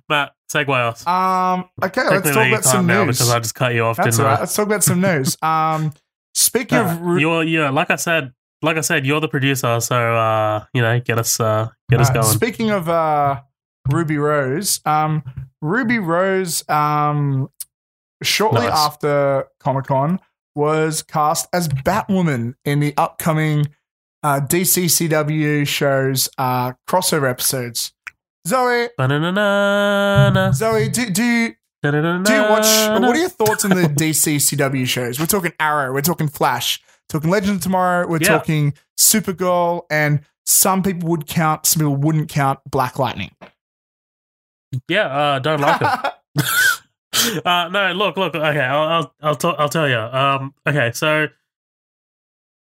Matt, segue us. Um. Okay, let's talk about some now news. because I just cut you off. That's didn't all right. I? Let's talk about some news. (laughs) Um. Speaking Uh, of, Ru- you're, you're like I said, like I said, you're the producer, so uh, you know, get us, uh, get us going. Speaking of uh, Ruby Rose, um, Ruby Rose, um, shortly Nice. after Comic Con, was cast as Batwoman in the upcoming uh, DC CW shows uh, crossover episodes. Zoe, Ba-na-na-na-na, Zoe, do, do you do you watch? What are your thoughts on the (laughs) DC CW shows? We're talking Arrow, we're talking Flash, talking Legend of Tomorrow, we're Yeah. talking Supergirl, and some people would count, some people wouldn't count Black Lightning. Yeah, uh, don't like it. (laughs) (laughs) uh, no, look, look. Okay, I'll I'll I'll, t- I'll tell you. Um, okay, so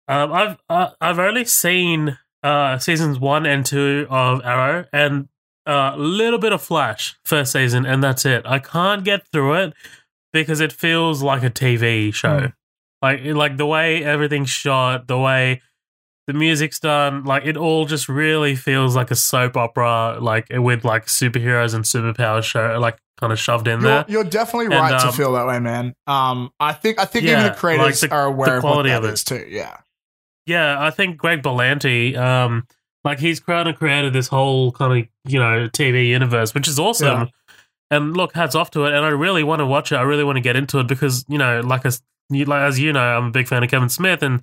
um, I've uh, I've only seen uh seasons one and two of Arrow and uh, a little bit of Flash first season, and that's it. I can't get through it because it feels like a TV show. Hmm. Like like the way everything's shot, the way the music's done, like it all just really feels like a soap opera, like with like superheroes and superpowers show, like kind of shoved in You're, there. you're definitely And, right to um, feel that way, man. Um, I think I think even the creators like the- are aware the of quality that of it. is too. Yeah, Yeah, I think Greg Berlanti, um, like he's kind of created this whole kind of you know TV universe, which is awesome. Yeah. And look, hats off to it. And I really want to watch it. I really want to get into it because you know, like as you, like, as you know, I'm a big fan of Kevin Smith, and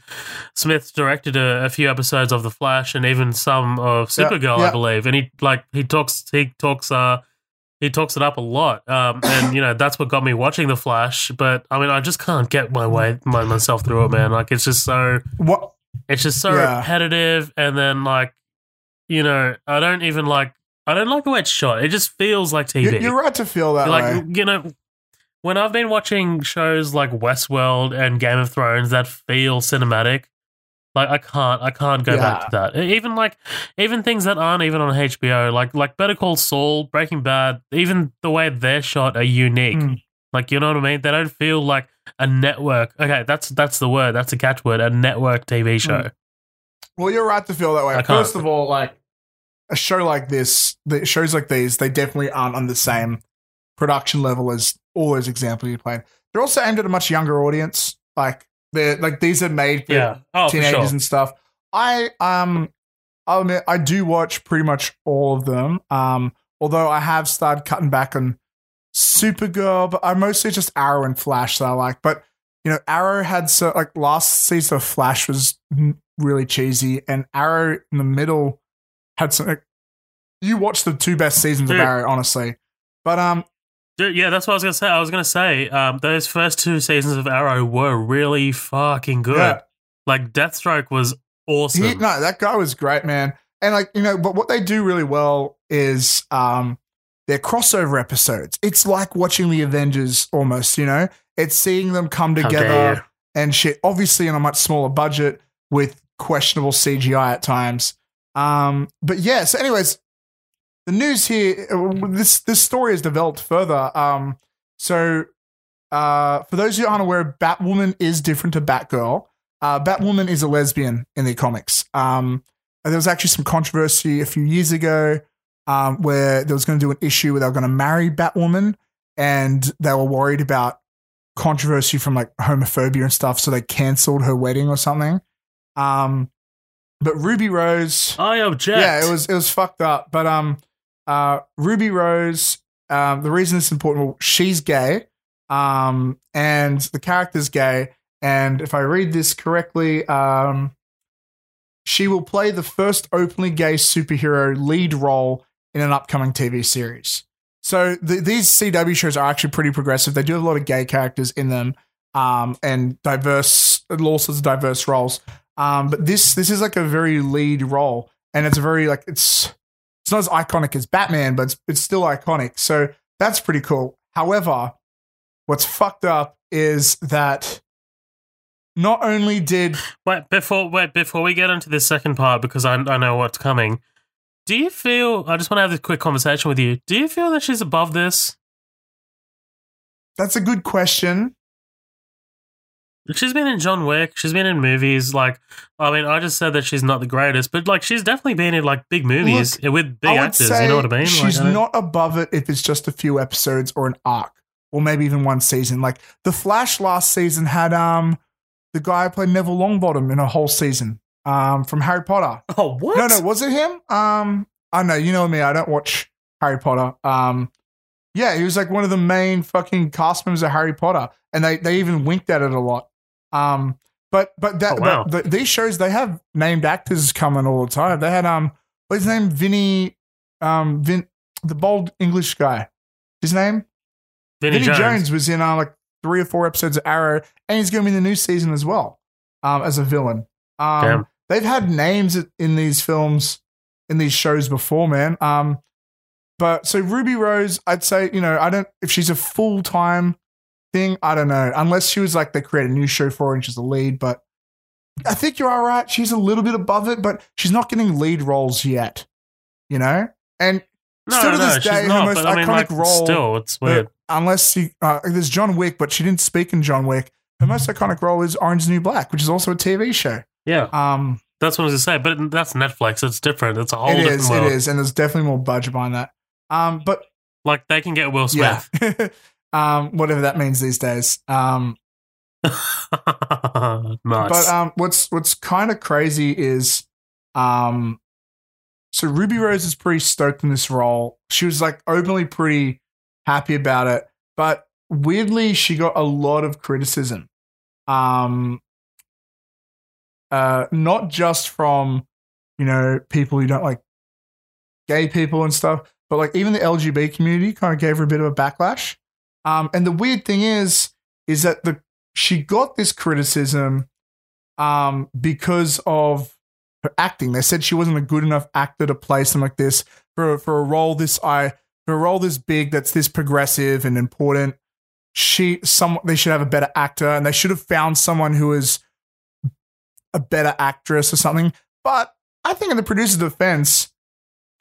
Smith directed a, a few episodes of The Flash and even some of Yeah, Supergirl, yeah. I believe. And he like he talks he talks uh he talks it up a lot. Um, (coughs) and you know that's what got me watching The Flash. But I mean, I just can't get my way my, myself through it, man. Like it's just so what? it's just so Yeah. repetitive and then like you know i don't even like i don't like the way it's shot. It just feels like tv You, you're right to feel that like way. you know when i've been watching shows like westworld and game of thrones that feel cinematic like i can't i can't go back to that. Even like even things that aren't even on hbo like like better call saul breaking bad even the way they're shot are unique. Mm. like you know what i mean? They don't feel like a network okay that's that's the word that's a catchword a network tv show Well, you're right to feel that way. First of all, like a show like this, the shows like these, they definitely aren't on the same production level as all those examples you played. They're also aimed at a much younger audience. Like they're like these are made for yeah oh for teenagers sure and stuff. I um I'll admit I do watch pretty much all of them. Um although I have started cutting back on Supergirl, but I'm mostly just Arrow and Flash that I like. But you know, Arrow had so like last season of Flash was really cheesy, and Arrow in the middle had some. Like, you watched the two best seasons of Arrow, honestly. But um, Dude, yeah, that's what I was gonna say. I was gonna say um, those first two seasons of Arrow were really fucking good. Yeah. Like Deathstroke was awesome. He, no, that guy was great, man. And like you know, but what they do really well is um their crossover episodes. It's like watching the Avengers almost. You know, it's seeing them come together and shit. Obviously, on a much smaller budget with questionable CGI at times. Um, but yeah. So, anyways, the news here. uh, This this story has developed further. Um, so uh, for those who aren't aware, Batwoman is different to Batgirl. Uh, Batwoman is a lesbian in the comics. Um, there was actually some controversy a few years ago um, where there was going to do an issue where they were going to marry Batwoman, and they were worried about controversy from like homophobia and stuff, so they cancelled her wedding or something. Um, but Ruby Rose, I object. yeah, it was it was fucked up. But um, uh, Ruby Rose, um, the reason it's important, well, she's gay, um, and the character's gay. And if I read this correctly, um, she will play the first openly gay superhero lead role in an upcoming TV series. So the, these CW shows are actually pretty progressive. They do have a lot of gay characters in them, um, and diverse, all sorts of diverse roles. Um, but this this is like a very lead role, and it's very like it's it's not as iconic as Batman, but it's, it's still iconic. So that's pretty cool. However, what's fucked up is that not only did Wait before wait before we get into this second part because I I know what's coming. Do you feel? I just want to have this quick conversation with you. Do you feel that she's above this? that's a good question. She's been in John Wick. She's been in movies. Like, I mean, I just said that she's not the greatest, but like, she's definitely been in like big movies with big actors. You know what I mean? She's like, I not above it if it's just a few episodes or an arc, or maybe even one season. Like the Flash last season had um the guy who played Neville Longbottom in a whole season um from Harry Potter. (laughs) Oh what? No, no, was it him? Um, I know you know me. I don't watch Harry Potter. Um, yeah, he was like one of the main fucking cast members of Harry Potter, and they they even winked at it a lot. Um, but but that Oh, wow. the, these shows they have named actors coming all the time. They had um, what's his name? Vinny, um, Vin, the bold English guy. His name Vinny, Vinnie Jones. Jones. was in uh, like three or four episodes of Arrow, and he's going to be in the new season as well um, as a villain. Um, Damn. they've had names in these films, in these shows before, man. Um, but so Ruby Rose, I'd say, you know, I don't if she's a full time thing, I don't know, unless she was like they create a new show for her and she's the lead. But I think you're all right. She's a little bit above it, but she's not getting lead roles yet, you know. And No, Still to no, this day, her not. most But I mean, iconic like, role- still, it's weird. unless you, uh, there's John Wick, but she didn't speak in John Wick. Her most iconic role is Orange New Black, which is also a TV show. yeah, Um, that's what I was gonna say. But that's Netflix. It's different. It's a whole it different is, world. it is, and there's definitely more budget behind that. Um, but Like they can get Will Smith. yeah, (laughs) um, whatever that means these days. Um, (laughs) nice. but um, what's what's kind of crazy is, um, so Ruby Rose is pretty stoked in this role. She was like openly pretty happy about it, but weirdly, she got a lot of criticism. Um, uh, not just from you know people who don't like gay people and stuff, but like even the LGBT community kind of gave her a bit of a backlash. Um, and the weird thing is, is that the she got this criticism um, because of her acting. They said she wasn't a good enough actor to play something like this for for a role this I for a role this big that's this progressive and important. She some they should have a better actor and they should have found someone who is a better actress or something. But I think in the producer's defense,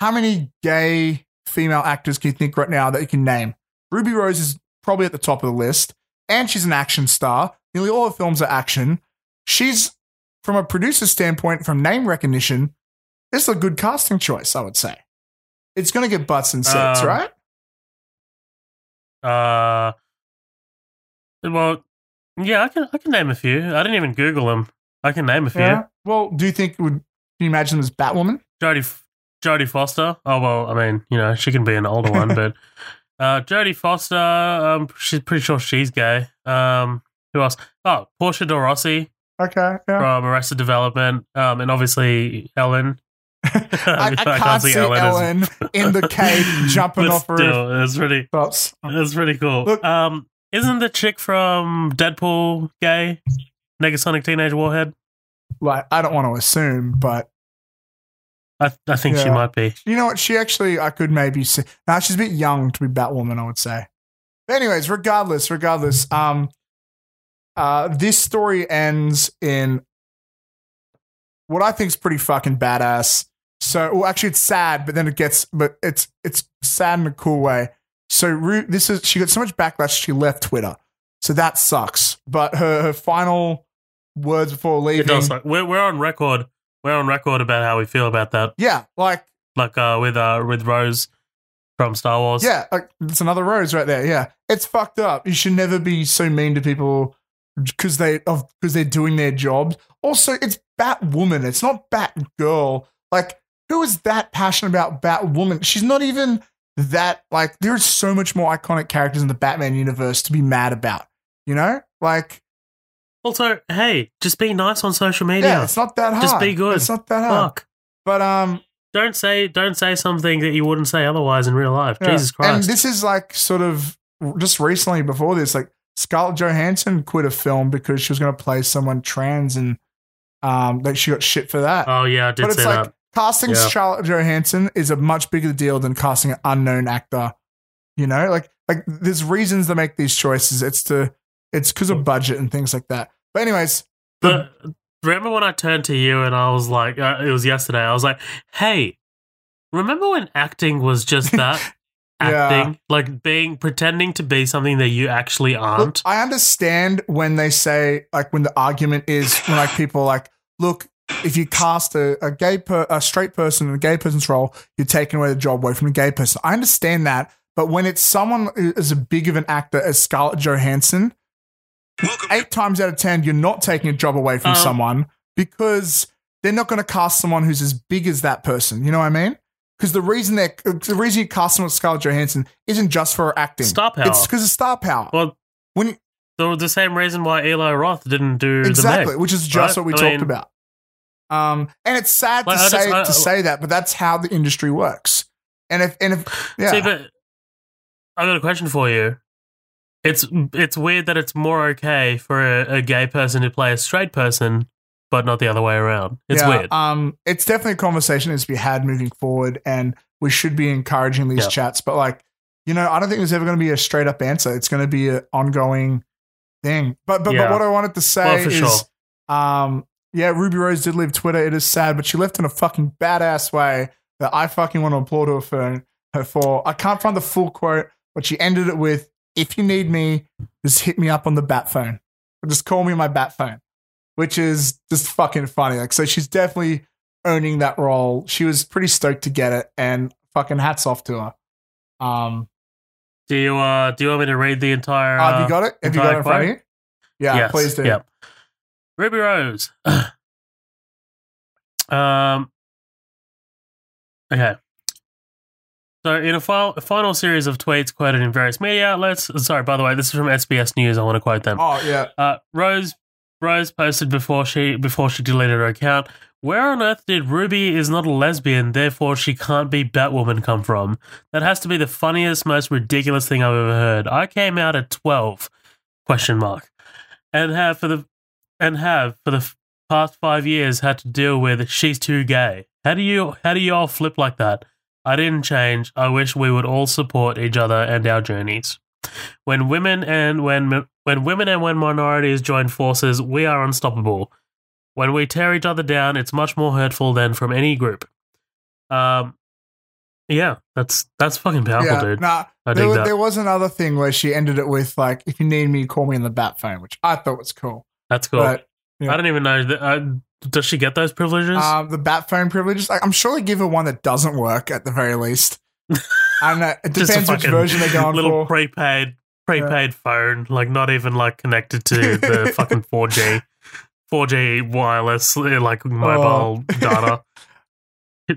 how many gay female actors can you think right now that you can name? Ruby Rose is probably at the top of the list, and she's an action star. Nearly all her films are action. She's, from a producer standpoint, from name recognition, this is a good casting choice, I would say. It's going to get butts and seats, Um, right? Uh, well, yeah, I can I can name a few. I didn't even Google them. I can name a few. Yeah. Well, do you think would you imagine them as Batwoman? Jodie Jodie Foster. Oh well, I mean, you know, she can be an older one, (laughs) but uh, Jodie Foster. Um, she's pretty sure she's gay. Um, who else? Oh, Portia de Rossi Okay. Yeah. from Arrested Development. Um, and obviously Ellen. (laughs) (laughs) I, I can't, see Ellen, Ellen in the cave (laughs) jumping off a roof. it's pretty. Props. It's pretty cool. Look- um, isn't the chick from Deadpool gay? Negasonic Teenage Warhead. Like I don't want to assume, but I, I think she might be. you know what? She actually, I could maybe see. Now she's a bit young to be Batwoman, I would say. But anyways, regardless, regardless, um, uh, this story ends in what I think is pretty fucking badass. So, well, actually, it's sad, but then it gets, but it's it's sad in a cool way. So, Ru- this is she got so much backlash she left Twitter, so that sucks. But her her final words before It leaving, does. Like, we're we're on record. We're on record about how we feel about that. yeah, like Like uh, with uh, with Rose from Star Wars. Yeah, like it's another rose right there. Yeah, it's fucked up. You should never be so mean to people because they of because they're doing their jobs. Also, it's Batwoman. It's not Batgirl. Like, who is that passionate about Batwoman? She's not even that. Like, there's so much more iconic characters in the Batman universe to be mad about. You know, like, Also, hey, just be nice on social media. yeah, it's not that hard. Just be good. It's not that hard. Fuck. But um, Don't say don't say something that you wouldn't say otherwise in real life. Yeah. Jesus Christ! And this is like sort of just recently before this, like Scarlett Johansson quit a film because she was going to play someone trans and um, like she got shit for that. oh yeah, I did but it's like that. casting Yeah. Scarlett Johansson is a much bigger deal than casting an unknown actor. You know, like like there's reasons to make these choices. It's to it's because of budget and things like that. But anyways, But remember when I turned to you and I was like, uh, it was yesterday. I was like, hey, remember when acting was just (laughs) that? Yeah. acting, like being pretending to be something that you actually aren't. I understand when they say like when the argument is when like people are like, look, if you cast a, a gay per, a straight person in a gay person's role, you're taking away the job away from a gay person. I understand that, but when it's someone as big of an actor as Scarlett Johansson, eight times out of ten, you're not taking a job away from Um, someone because they're not going to cast someone who's as big as that person. You know what I mean? Because the reason they the reason you cast someone with Scarlett Johansson isn't just for acting. Star power. It's because of star power. well, when you, the, the same reason why Eli Roth didn't do exactly, the Meg. which is just right? what we I talked mean- about. Um, and it's sad Like, to I say just- I- to say that, but that's how the industry works. And if and if yeah, See, but I got a question for you. It's it's weird that it's more okay for a, a gay person to play a straight person, but not the other way around. It's yeah, weird. Um, it's definitely a conversation that needs to be had moving forward, and we should be encouraging these Yeah. chats. But like, you know, I don't think there's ever going to be a straight up answer. It's going to be an ongoing thing. But but, Yeah. but what I wanted to say Well, is, sure. um, yeah, Ruby Rose did leave Twitter. It is sad, but she left in a fucking badass way that I fucking want to applaud her for. Her for I can't find the full quote, but she ended it with, "If you need me, just hit me up on the bat phone, or just call me on my bat phone," which is just fucking funny. Like, so she's definitely owning that role. She was pretty stoked to get it, and fucking hats off to her. Um, do you uh do you want me to read the entire? have you uh, got it? Have you got it in front of you? Yeah, yes, please do. Yep. Ruby Rose. (clears throat) um. Okay. So, in a final, final series of tweets quoted in various media outlets, sorry, by the way, this is from SBS News. I want to quote them. Oh yeah, Uh, Rose Rose posted before she before she deleted her account. Where on earth did Ruby is not a lesbian, therefore she can't be Batwoman come from? That has to be the funniest, most ridiculous thing I've ever heard. I came out at twelve, question mark, and have for the and have for the past five years had to deal with she's too gay. How do you how do you all flip like that? I didn't change. I wish we would all support each other and our journeys. When women and when when women and when minorities join forces, we are unstoppable. When we tear each other down, it's much more hurtful than from any group. Um, yeah, that's that's fucking powerful, yeah. dude. Nah, I there, was, there was another thing where she ended it with like, "If you need me, call me on the bat phone," which I thought was cool. That's cool. But yeah. I don't even know. That, uh, does she get those privileges? um, the bat phone privileges, like, I'm sure they give her one that doesn't work at the very least. I don't know. It depends which version they're going little for. prepaid prepaid phone, like not even like connected to (laughs) the fucking four G, four G wireless uh, like mobile Oh. (laughs) data.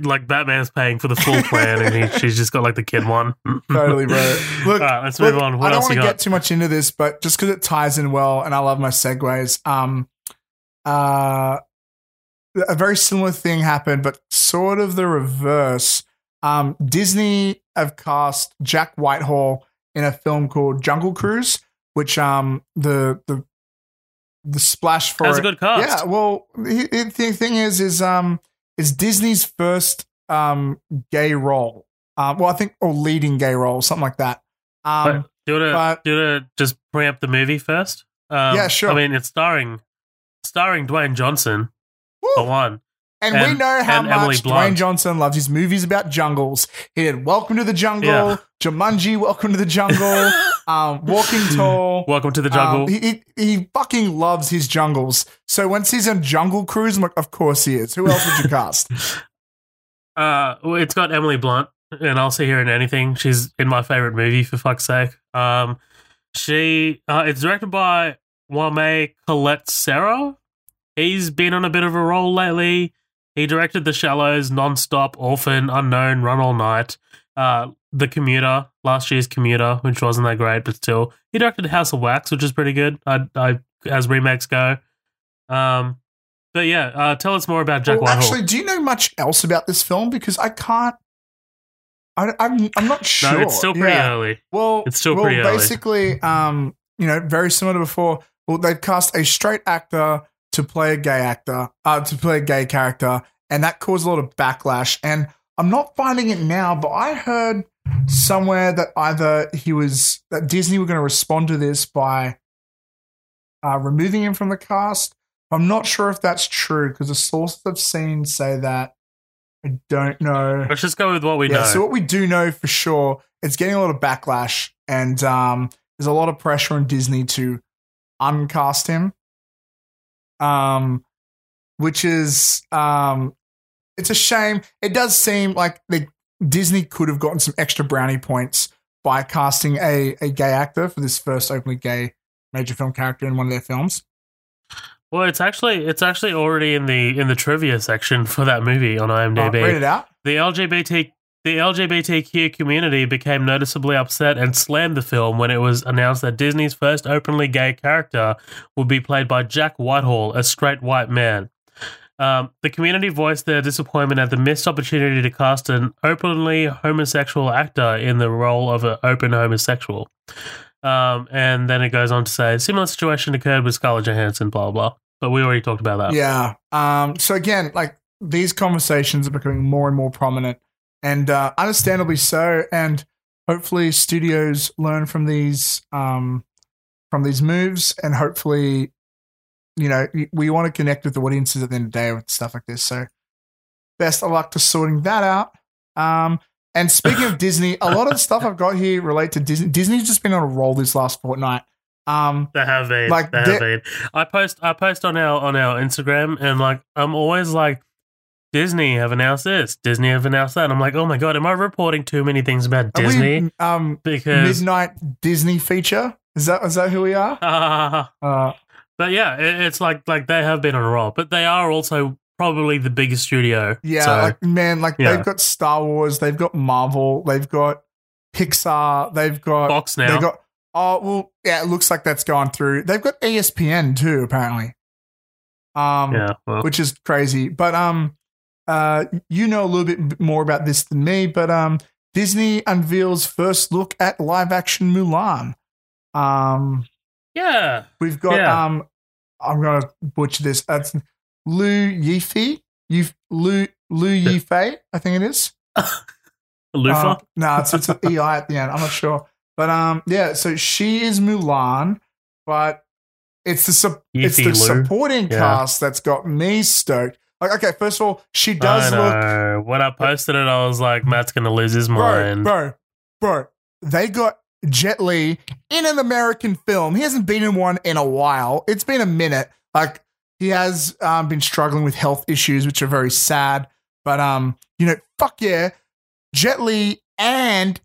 Like Batman's paying for the full plan, and he, she's just got like the kid one. (laughs) Totally, bro. Look, All right, let's Look, move on. What I don't else want you to get too much into this, but just because it ties in well, and I love my segues. Um, uh, a very similar thing happened, but sort of the reverse. Um, Disney have cast Jack Whitehall in a film called Jungle Cruise, which um the the the splash for That's a good cast. Yeah, well, he- he- the thing is, is um, is Disney's first um gay role. Um, well, I think or leading gay role, something like that. Um, But do you want to but- do you want to just preempt the movie first? Um, Yeah, sure. I mean, it's starring starring Dwayne Johnson woo! for one. And, we know how and much Dwayne Johnson loves his movies about jungles. He did Welcome to the Jungle, Yeah. Jumanji, Welcome to the Jungle, um, (laughs) Walking Tall. Welcome to the jungle. Um, he, he fucking loves his jungles. So once he's on Jungle Cruise, I'm like, of course he is. Who else would you cast? (laughs) Uh, it's got Emily Blunt, and I'll see her in anything. She's in my favorite movie, for fuck's sake. Um, she uh, it's directed by Wame Colette Serra. He's been on a bit of a roll lately. He directed The Shallows, Nonstop, Orphan, Unknown, Run All Night, uh, The Commuter, last year's Commuter, which wasn't that great, but still. He directed House of Wax, which is pretty good. I, I as remakes go. Um, but yeah, uh, tell us more about Jack well, Whitehall. actually, do you know much else about this film? Because I can't. I, I'm I'm not sure. no, it's still pretty Yeah. early. Well, It's still well, pretty early. basically, um, you know, very similar to before. Well, they've cast a straight actor to play a gay actor, uh, to play a gay character, and that caused a lot of backlash. And I'm not finding it now, but I heard somewhere that either he was that Disney were going to respond to this by uh, removing him from the cast. I'm not sure if that's true because the sources I've seen say that. I don't know. Let's just go with what we Yeah, know. so what we do know for sure, it's getting a lot of backlash, and um, there's a lot of pressure on Disney to uncast him. Um, which is um, it's a shame. It does seem like the Disney could have gotten some extra brownie points by casting a a gay actor for this first openly gay major film character in one of their films. well, it's actually it's actually already in the in the trivia section for that movie on IMDb. read it out. the LGBT the LGBTQ community became noticeably upset and slammed the film when it was announced that Disney's first openly gay character would be played by Jack Whitehall, a straight white man. Um, the community voiced their disappointment at the missed opportunity to cast an openly homosexual actor in the role of an open homosexual. Um, and then it goes on to say, similar situation occurred with Scarlett Johansson, blah, blah, blah. But we already talked about that. Yeah. Um, so again, like these conversations are becoming more and more prominent, and uh, understandably so. And hopefully, studios learn from these um, from these moves, and hopefully, you know, we- want to connect with the audiences at the end of the day with stuff like this. So, best of luck to sorting that out. Um, and speaking of (laughs) Disney, a lot of the stuff I've got here relate to Disney. Disney's just been on a roll this last fortnight. Um, They have been. Like, they have been. I post I post on our on our Instagram and like I'm always like Disney have announced this, Disney have announced that. I'm like, oh my god, am I reporting too many things about are we, Disney? um, because midnight Disney feature. Is that is that who we are? Ah, (laughs) Uh, but yeah, it, it's like like they have been on a roll, but they are also probably the biggest studio. yeah, So, like man, like yeah. they've got Star Wars, they've got Marvel, they've got Pixar, they've got Fox now. They've got oh well, yeah, it looks like that's gone through. They've got ESPN too, apparently. Um, yeah, well, which is crazy. But um, uh, you know a little bit more about this than me. But um, Disney unveils first look at live action Mulan. Um, yeah. We've got Yeah. um I'm gonna butcher this. That's Lu Yifei. You Lu Lu Yifei, I think it is. (laughs) Lufa. Um, no, it's it's an EI at the end. I'm not sure. But um yeah, so she is Mulan, but it's the sup- it's the supporting Yeah. cast that's got me stoked. Like, okay, first of all, she does I look. When I posted it, I was like, Matt's gonna lose his bro, mind. bro, bro. They got Jet Li in an American film. He hasn't been in one in a while. It's been a minute. Like he has um, been struggling with health issues, which are very sad. But um, you know, fuck yeah, Jet Li and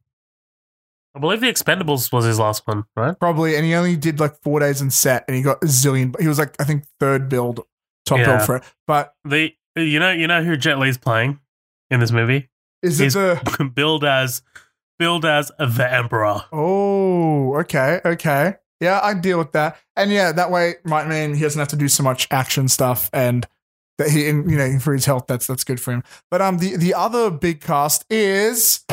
I believe the Expendables was his last one, right? probably, and he only did like four days in set, and he got a zillion. He was like, I think third build, top Yeah. build for it. But The you know you know who Jet Li's playing in this movie? is it He's- the? (laughs) billed as billed as the Emperor. Oh, okay, okay. Yeah, I deal with that. And yeah, that way might mean he doesn't have to do so much action stuff and that he, you know, for his health, that's that's good for him. But um, the the other big cast is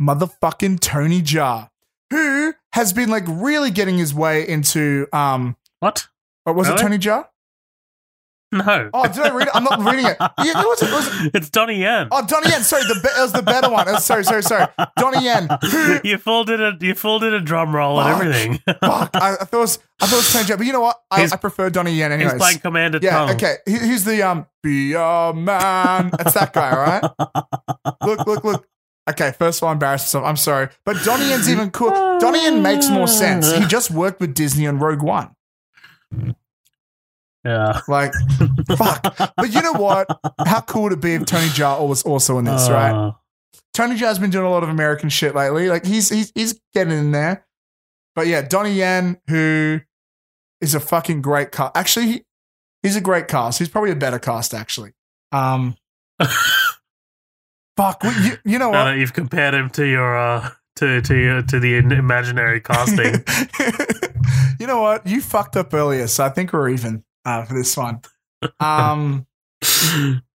motherfucking Tony Jaa, who has been like really getting his way into um, What? what was it, Tony Jaa? (laughs) No. Oh, did I read it? I'm not reading it. Yeah, it was, it was (laughs) it's Donnie Yen. Oh, Donnie Yen. Sorry, the be- it was the better one. Uh, sorry, sorry, sorry. Donnie Yen. (laughs) You folded a you folded a drum roll and everything. Fuck. I, I thought it was. I thought it was Tony but you know what? I, I prefer Donnie Yen anyways. He's playing Commander yeah. Tung. Okay. He, he's the um. Be a man. That's that guy, right? Look, look, look. Okay, first of all, I embarrassed myself. I'm sorry, but Donnie Yen's even cool. Donnie Yen makes more sense. He just worked with Disney on Rogue One. Yeah. Like, fuck. But you know what? How cool would it be if Tony Jaa was also in this, right? Uh, Tony Jaa's been doing a lot of American shit lately. Like he's he's he's getting in there. But yeah, Donnie Yen, who is a fucking great cast. Actually, he, he's a great cast. He's probably a better cast, actually. Um, (laughs) fuck. You, you know now what? you've compared him to your uh to to your to the imaginary (laughs) casting. you know what? You fucked up earlier, so I think we're even uh, for this one. (laughs) Um,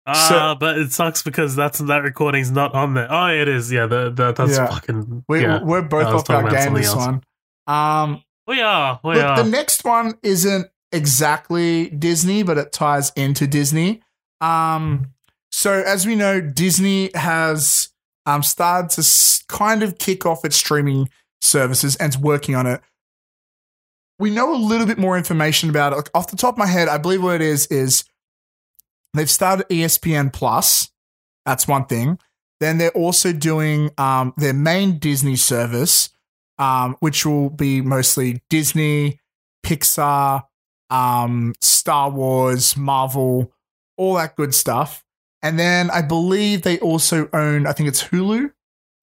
Ah, but it sucks because that's that recording's not on there. Oh, it is. Yeah, the, the, that's Yeah. fucking. we, yeah, we're both off our game this else. one. Um, we are. We Look, are. the next one isn't exactly Disney, but it ties into Disney. Um, so as we know, Disney has um, started to s- kind of kick off its streaming services and is working on it. We know a little bit more information about it. Like, off the top of my head, I believe what it is is they've started ESPN Plus. That's one thing. Then they're also doing um, their main Disney service, um, which will be mostly Disney, Pixar, um, Star Wars, Marvel, all that good stuff. And then I believe they also own, I think it's Hulu.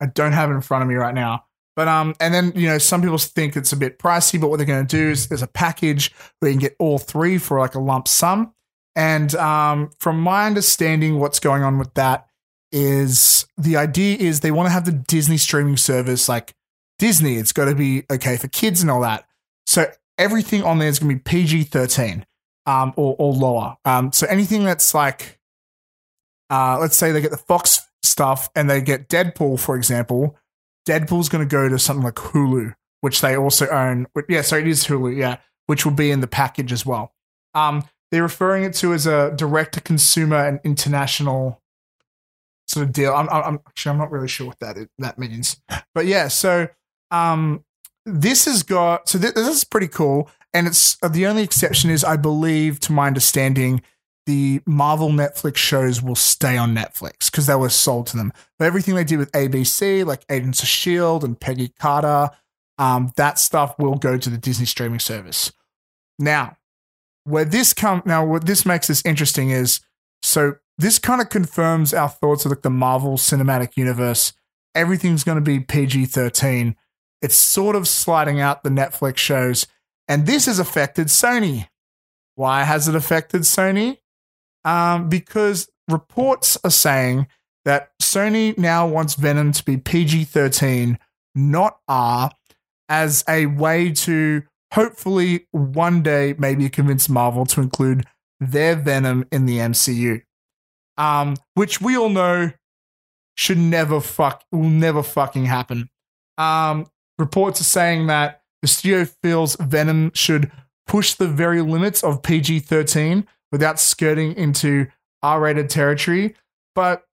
I don't have it in front of me right now. But um, and then you know some people think it's a bit pricey, but what they're going to do is there's a package where you can get all three for like a lump sum. And um, from my understanding, what's going on with that is the idea is they want to have the Disney streaming service like Disney. It's got to be okay for kids and all that. So everything on there is going to be PG thirteen um, or or lower. Um, so anything that's like, uh, let's say they get the Fox stuff and they get Deadpool, for example. Deadpool's going to go to something like Hulu, which they also own. Yeah, so it is Hulu. Yeah, which will be in the package as well. Um, they're referring it to as a direct to consumer and international sort of deal. I'm, I'm actually I'm not really sure what that that means, but yeah. So um, this has got so th- this is pretty cool, and it's uh, the only exception is I believe, to my understanding, the Marvel Netflix shows will stay on Netflix because they were sold to them. But everything they did with ABC, like Agents of Shield and Peggy Carter, um, that stuff will go to the Disney streaming service. Now, where this come now, what this makes this interesting is so this kind of confirms our thoughts of like the Marvel Cinematic Universe. Everything's going to be PG thirteen. It's sort of sliding out the Netflix shows, and this has affected Sony. Why has it affected Sony? Um, because reports are saying that Sony now wants Venom to be PG 13, not R, as a way to hopefully one day maybe convince Marvel to include their Venom in the MCU. Um, which we all know should never fuck will never fucking happen. Um, reports are saying that the studio feels Venom should push the very limits of PG 13 without skirting into R rated territory. But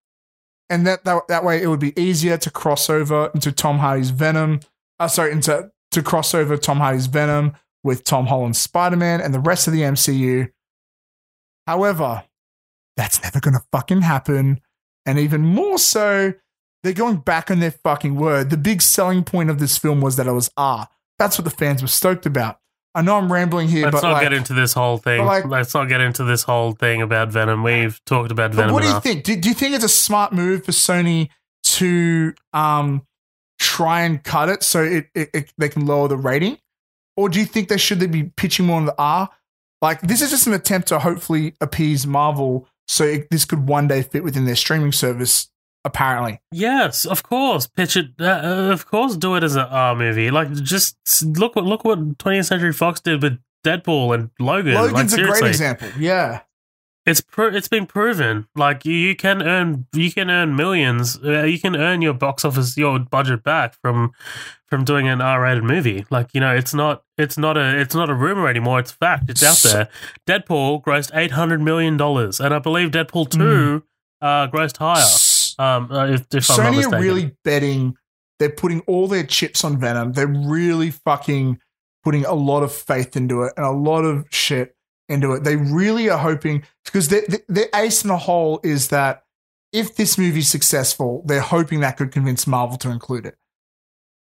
and that, that that way it would be easier to cross over into Tom Hardy's Venom. Uh, sorry, into to cross over Tom Hardy's Venom with Tom Holland's Spider Man and the rest of the MCU. However, that's never gonna fucking happen. And even more so, they're going back on their fucking word. The big selling point of this film was that it was R. That's what the fans were stoked about. I know I'm rambling here, but Let's but not like, get into this whole thing. like- Let's not get into this whole thing about Venom. We've talked about Venom what do you think? Do, do you think it's a smart move for Sony to um, try and cut it so it, it, it they can lower the rating, or do you think they should they be pitching more on the R? Like this is just an attempt to hopefully appease Marvel, so it, this could one day fit within their streaming service. Apparently, Yes, of course. Pitch it. Uh, of course, do it as an R movie. Like, just look what look what 20th Century Fox did with Deadpool and Logan. Logan's like, a great example. Yeah, It's pro- it's been proven. Like you, you can earn you can earn millions. Uh, you can earn your box office your budget back from from doing an R rated movie. Like you know, it's not it's not a it's not a rumor anymore. It's fact. It's out there. Deadpool grossed eight hundred million dollars, and I believe Deadpool two uh, grossed higher. S- Um, uh, if, if I'm not Sony are really betting. They're putting all their chips on Venom. They're really fucking putting a lot of faith into it and a lot of shit into it. They really are hoping because their their ace in the hole is that if this movie's successful, they're hoping that could convince Marvel to include it.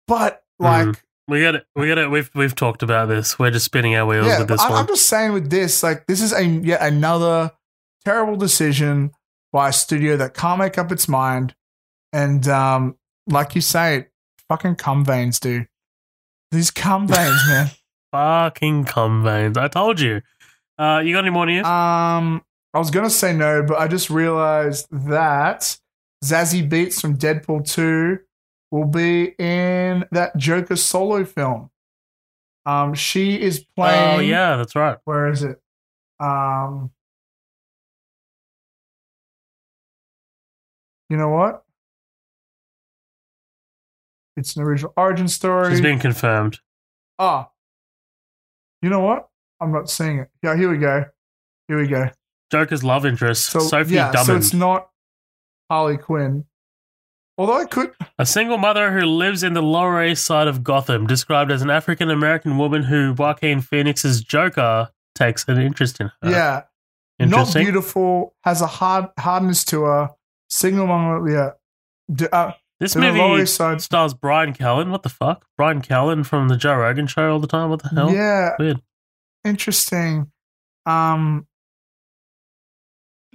But like, Mhm. we got it. We got it. We've we've talked about this. We're just spinning our wheels yeah, with this I, one. I'm just saying with this, like, this is a yet another terrible decision by a studio that can't make up its mind. And um, like you say, fucking cum veins, dude. These cum (laughs) veins, man. Fucking cum veins. I told you. Uh, you got any more news? Um, I was gonna say no, but I just realized that Zazie Beetz from Deadpool 2 will be in that Joker solo film. Um, she is playing. oh yeah, that's right. where is it? Um, you know what? It's an original origin story. She's been confirmed. ah, you know what? I'm not seeing it. Yeah, here we go. Here we go. Joker's love interest, So Sophie yeah, so it's not Harley Quinn. Although I could, A single mother who lives in the Lower East Side of Gotham, described as an African American woman who Joaquin Phoenix's Joker takes an interest in her. yeah, not beautiful, has a hard hardness to her. Single mom, yeah. D- uh, This movie stars Bryan Callen. What the fuck? Bryan Callen from the Joe Rogan show all the time. What the hell? yeah, Weird. interesting. Um,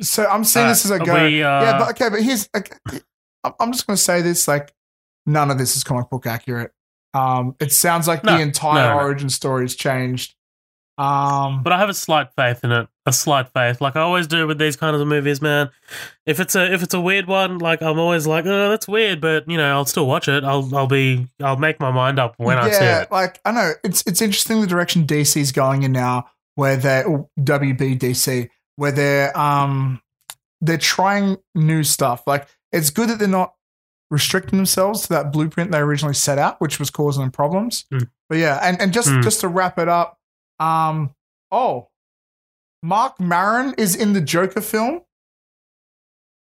so I'm seeing this as a Uh, go. we, uh, yeah, but okay, but here's like, I'm- just going to say this: like, none of this is comic book accurate. Um, it sounds like No, the entire no, no. origin story has changed. Um, But I have a slight faith in it. A slight faith, like I always do with these kinds of movies, man. If it's a if it's a weird one, like I'm always like, oh, that's weird, but you know, I'll still watch it. I'll I'll be I'll make my mind up when I see it. like I know it's it's interesting the direction DC's going in now, where they or WBDC, where they're um they're trying new stuff. Like it's good that they're not restricting themselves to that blueprint they originally set out, which was causing them problems. Hmm. But yeah, and and just Hmm. just to wrap it up, um oh, Mark Maron is in the Joker film.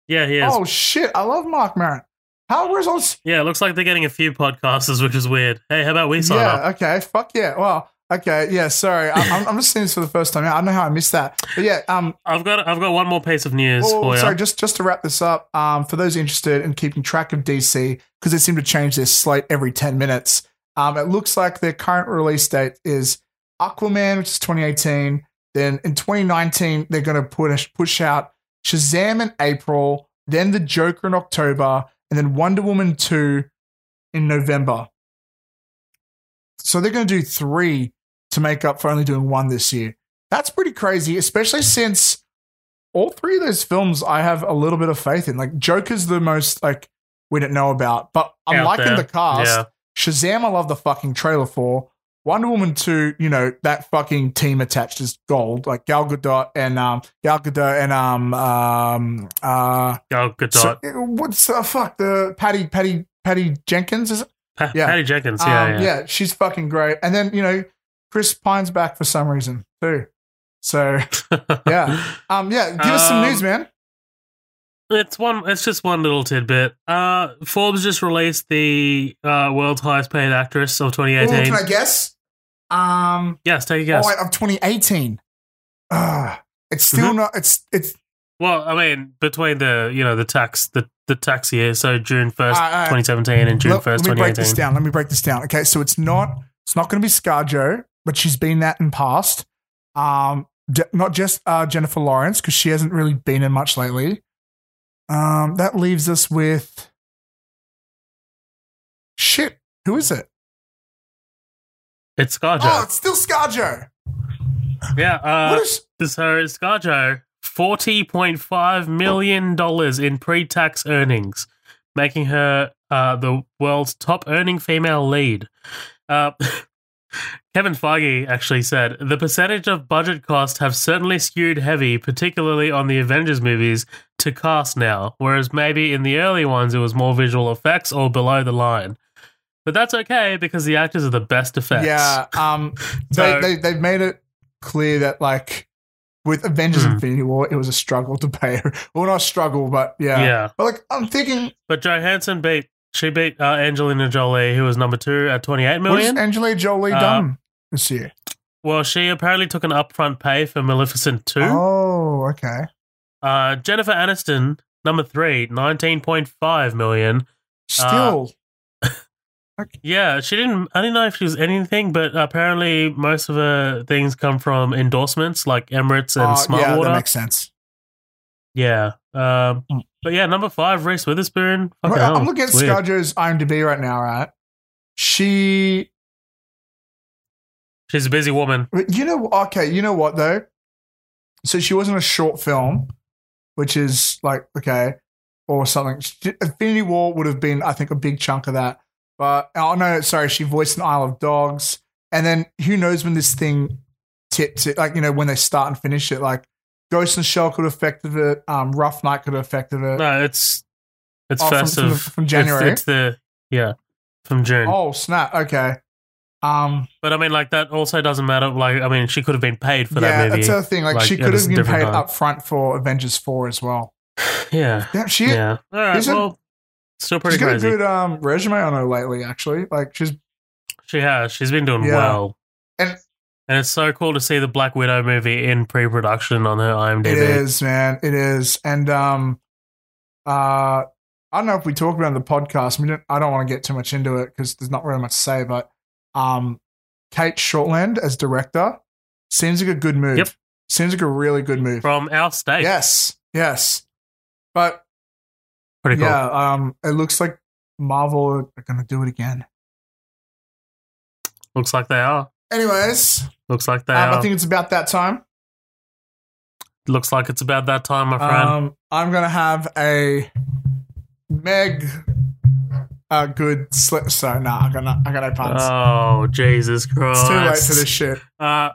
Yeah, he is. Oh shit, I love Mark Maron. How all? Yeah, it looks like they're getting a few podcasters, which is weird. Hey, how about we sign yeah, up? okay. Fuck yeah. Well, okay. Yeah, sorry. I, I'm, I'm just seeing this for the first time. I don't know how I missed that. But yeah, um, I've got I've got one more piece of news oh, for you. sorry, just, just to wrap this up, um, for those interested in keeping track of DC, because they seem to change their slate every 10 minutes, um, it looks like their current release date is Aquaman, which is 2018. Then in 2019, they're going to push, push out Shazam in April, then the Joker in October, and then Wonder Woman 2 in November. So they're going to do three to make up for only doing one this year. That's pretty crazy, especially since all three of those films I have a little bit of faith in. Like Joker's the most like we don't know about, but I'm Out liking there. the cast. Yeah. Shazam, I love the fucking trailer for. Wonder Woman 2, you know, that fucking team attached is gold. Like Gal Gadot and um Gal Gadot and um um uh Gal Gadot, so, what's uh, fuck the Patty Patty Patty Jenkins is it? Pa- yeah. Patty Jenkins. Yeah, Um, yeah. she's fucking great. And then, you know, Chris Pine's back for some reason too. So (laughs) yeah. Um yeah, give us some Um, news, man. It's one. It's just one little tidbit. Uh, Forbes just released the uh, world's highest paid actress of Ooh, 2018. can I guess? Um yes, take a guess. oh, wait, of 2018. Ah, it's still Mm-hmm. not it's it's well, I mean, between the you know the tax the the tax year, so June first, right, all right. 2017, and June first, let me break this 2018. down. Let me break this down. Okay, so it's not it's not going to be ScarJo, but she's been that in past. Um, not just uh, Jennifer Lawrence because she hasn't really been in much lately. Um, that leaves us with shit. Who is it? It's ScarJo. Oh, it's still ScarJo. yeah. Uh, what is? so ScarJo, forty point five million dollars in pre-tax earnings, making her uh, the world's top earning female lead. Uh, (laughs) Kevin Feige actually said the percentage of budget cost have certainly skewed heavy, particularly on the Avengers movies, to cast now, whereas maybe in the early ones it was more visual effects or below the line. But that's okay because the actors are the best effects. Yeah, um, (laughs) So- they, they they've made it clear that like with Avengers Hmm. Infinity War, it was a struggle to pay. (laughs) Well, not a struggle, but yeah. Yeah. But like, I'm thinking, But Johansson beat she beat uh, Angelina Jolie, who was number two at 28 million. What has. Angelina Jolie Uh, done this year? Well, she apparently took an upfront pay for Maleficent two. Oh, okay. Uh, Jennifer Aniston, number three, 19.5 million. Still, Yeah, she didn't. I didn't know if she was anything, but apparently most of her things come from endorsements like Emirates and Oh, Smart yeah, Water. that makes sense. yeah. Um, Mm. but yeah, number five, Reese Witherspoon. Fucking Well, hell, I'm looking at. ScarJo's IMDb right now, right? She, She's a busy woman. you know, okay, you know what though? So she was in a short film, which is like okay, or something. Infinity War would have been, I think, a big chunk of that. But oh no, sorry, she voiced an Isle of Dogs, and then who knows when this thing tips it? Like you know when they start and finish it. Like Ghost and Shell could have affected it. Um, Rough Night could have affected it. No, it's it's Oh, from- first from the- from it's- January? It's, the yeah from June. Oh snap! Okay. Um, But I mean, like that also doesn't matter. Like, I mean, she could have been paid for yeah, that movie. Yeah, that's the thing. Like, like, she could have been paid time. up front for Avengers Four as well. (sighs) yeah, Yeah, she yeah. All right. Well, still pretty she's got crazy. a good um resume on her lately. Actually, like she's She has. She's been doing Yeah. well. And- and it's so cool to see the Black Widow movie in pre-production on her IMDb. It is, man. It is. And um uh I don't know if we talk about it on the podcast. We don't, I don't want to get too much into it because there's not really much to say, but um Cate Shortland as director seems like a good move. Yep. Seems like a really good move. From our state. Yes. Yes. But Pretty cool. yeah, um it looks like Marvel are gonna do it again. Looks like they are. Anyways, Looks like they um, are. I think it's about that time. Looks like it's about that time, my friend. Um, I'm gonna have a Meg a good slip. So nah, I got no, I got no puns. oh, Jesus Christ. it's too late for this shit. Uh,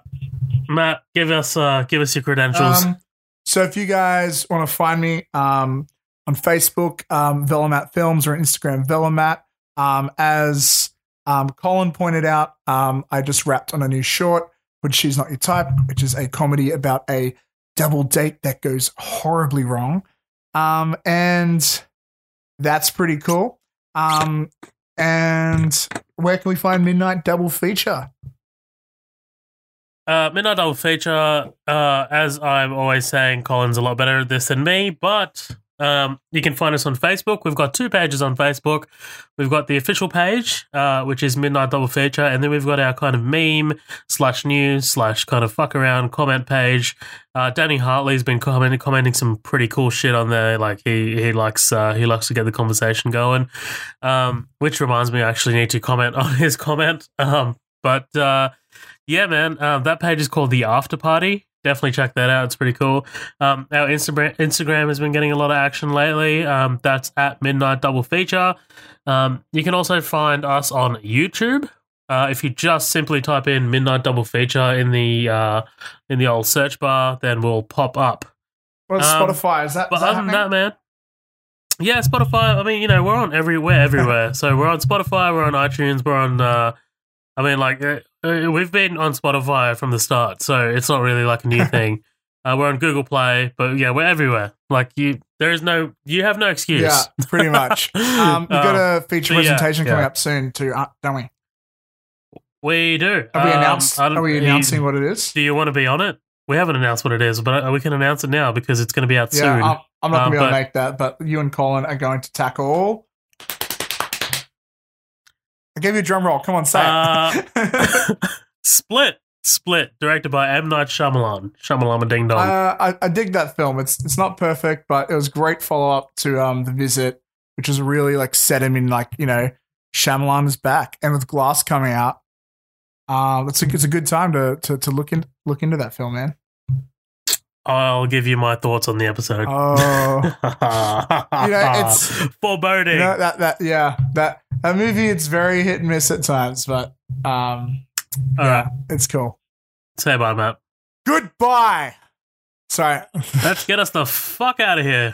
Matt, give us uh, give us your credentials. Um, so if you guys want to find me um, on Facebook, um, Velomat Films, or Instagram, Velomat, um, as um, Colin pointed out, um, I just wrapped on a new short, which She's Not Your Type, which is a comedy about a double date that goes horribly wrong. Um, and that's pretty cool. Um, and where can we find Midnight Double Feature? Uh, Midnight Double Feature, uh, as I'm always saying, Colin's a lot better at this than me, but um, you can find us on Facebook. We've got two pages on Facebook. We've got the official page, uh, which is Midnight Double Feature, and then we've got our kind of meme slash news slash kind of fuck around comment page. Uh, Danny Hartley's been commenting, commenting some pretty cool shit on there. Like he he likes uh, he likes to get the conversation going. Um, which reminds me, I actually need to comment (laughs) on his comment. Um, but uh, yeah, man, uh, that page is called the After Party. Definitely check that out. It's pretty cool. Um, our Instagram Instagram has been getting a lot of action lately. Um, that's at Midnight Double Feature. Um, you can also find us on YouTube. Uh, if you just simply type in Midnight Double Feature in the uh, in the old search bar, then we'll pop up. Well, Um, Spotify is that? But is that other than that, man, yeah, Spotify. I mean, you know, we're on everywhere, everywhere. so we're on Spotify, we're on iTunes, we're on. Uh, I mean, like uh, uh, we've been on Spotify from the start, so it's not really like a new (laughs) thing. Uh, we're on Google Play, but yeah, we're everywhere. Like you, there is no, you have no excuse. Yeah, pretty much. (laughs) Um, we've got a feature so yeah, presentation coming yeah. up soon too, uh, don't we? we do. Have we Um, announced? Don't- Are we you- announcing what it is? Do you want to be on it? We haven't announced what it is, but uh, we can announce it now because it's going to be out Yeah, soon. I'm, I'm not Um, gonna be able to make that, but you and Colin are going to tackle. I gave you a drum roll. Come on, say Uh, it. (laughs) Split, Split, directed by M Night Shyamalan. Shyamalan Ding Dong. uh, I, I dig that film. It's it's not perfect, but it was great follow up to um the visit, which was really like set him in like you know Shyamalan is back, and with Glass coming out, um, it's a it's a good time to to to look in look into that film, man. I'll give you my thoughts on the episode. Oh. (laughs) you know, it's- foreboding. You know, that that yeah that that movie it's very hit and miss at times, but um All yeah, right. it's cool. Say bye, Matt. Goodbye. Sorry. Let's get us the fuck out of here.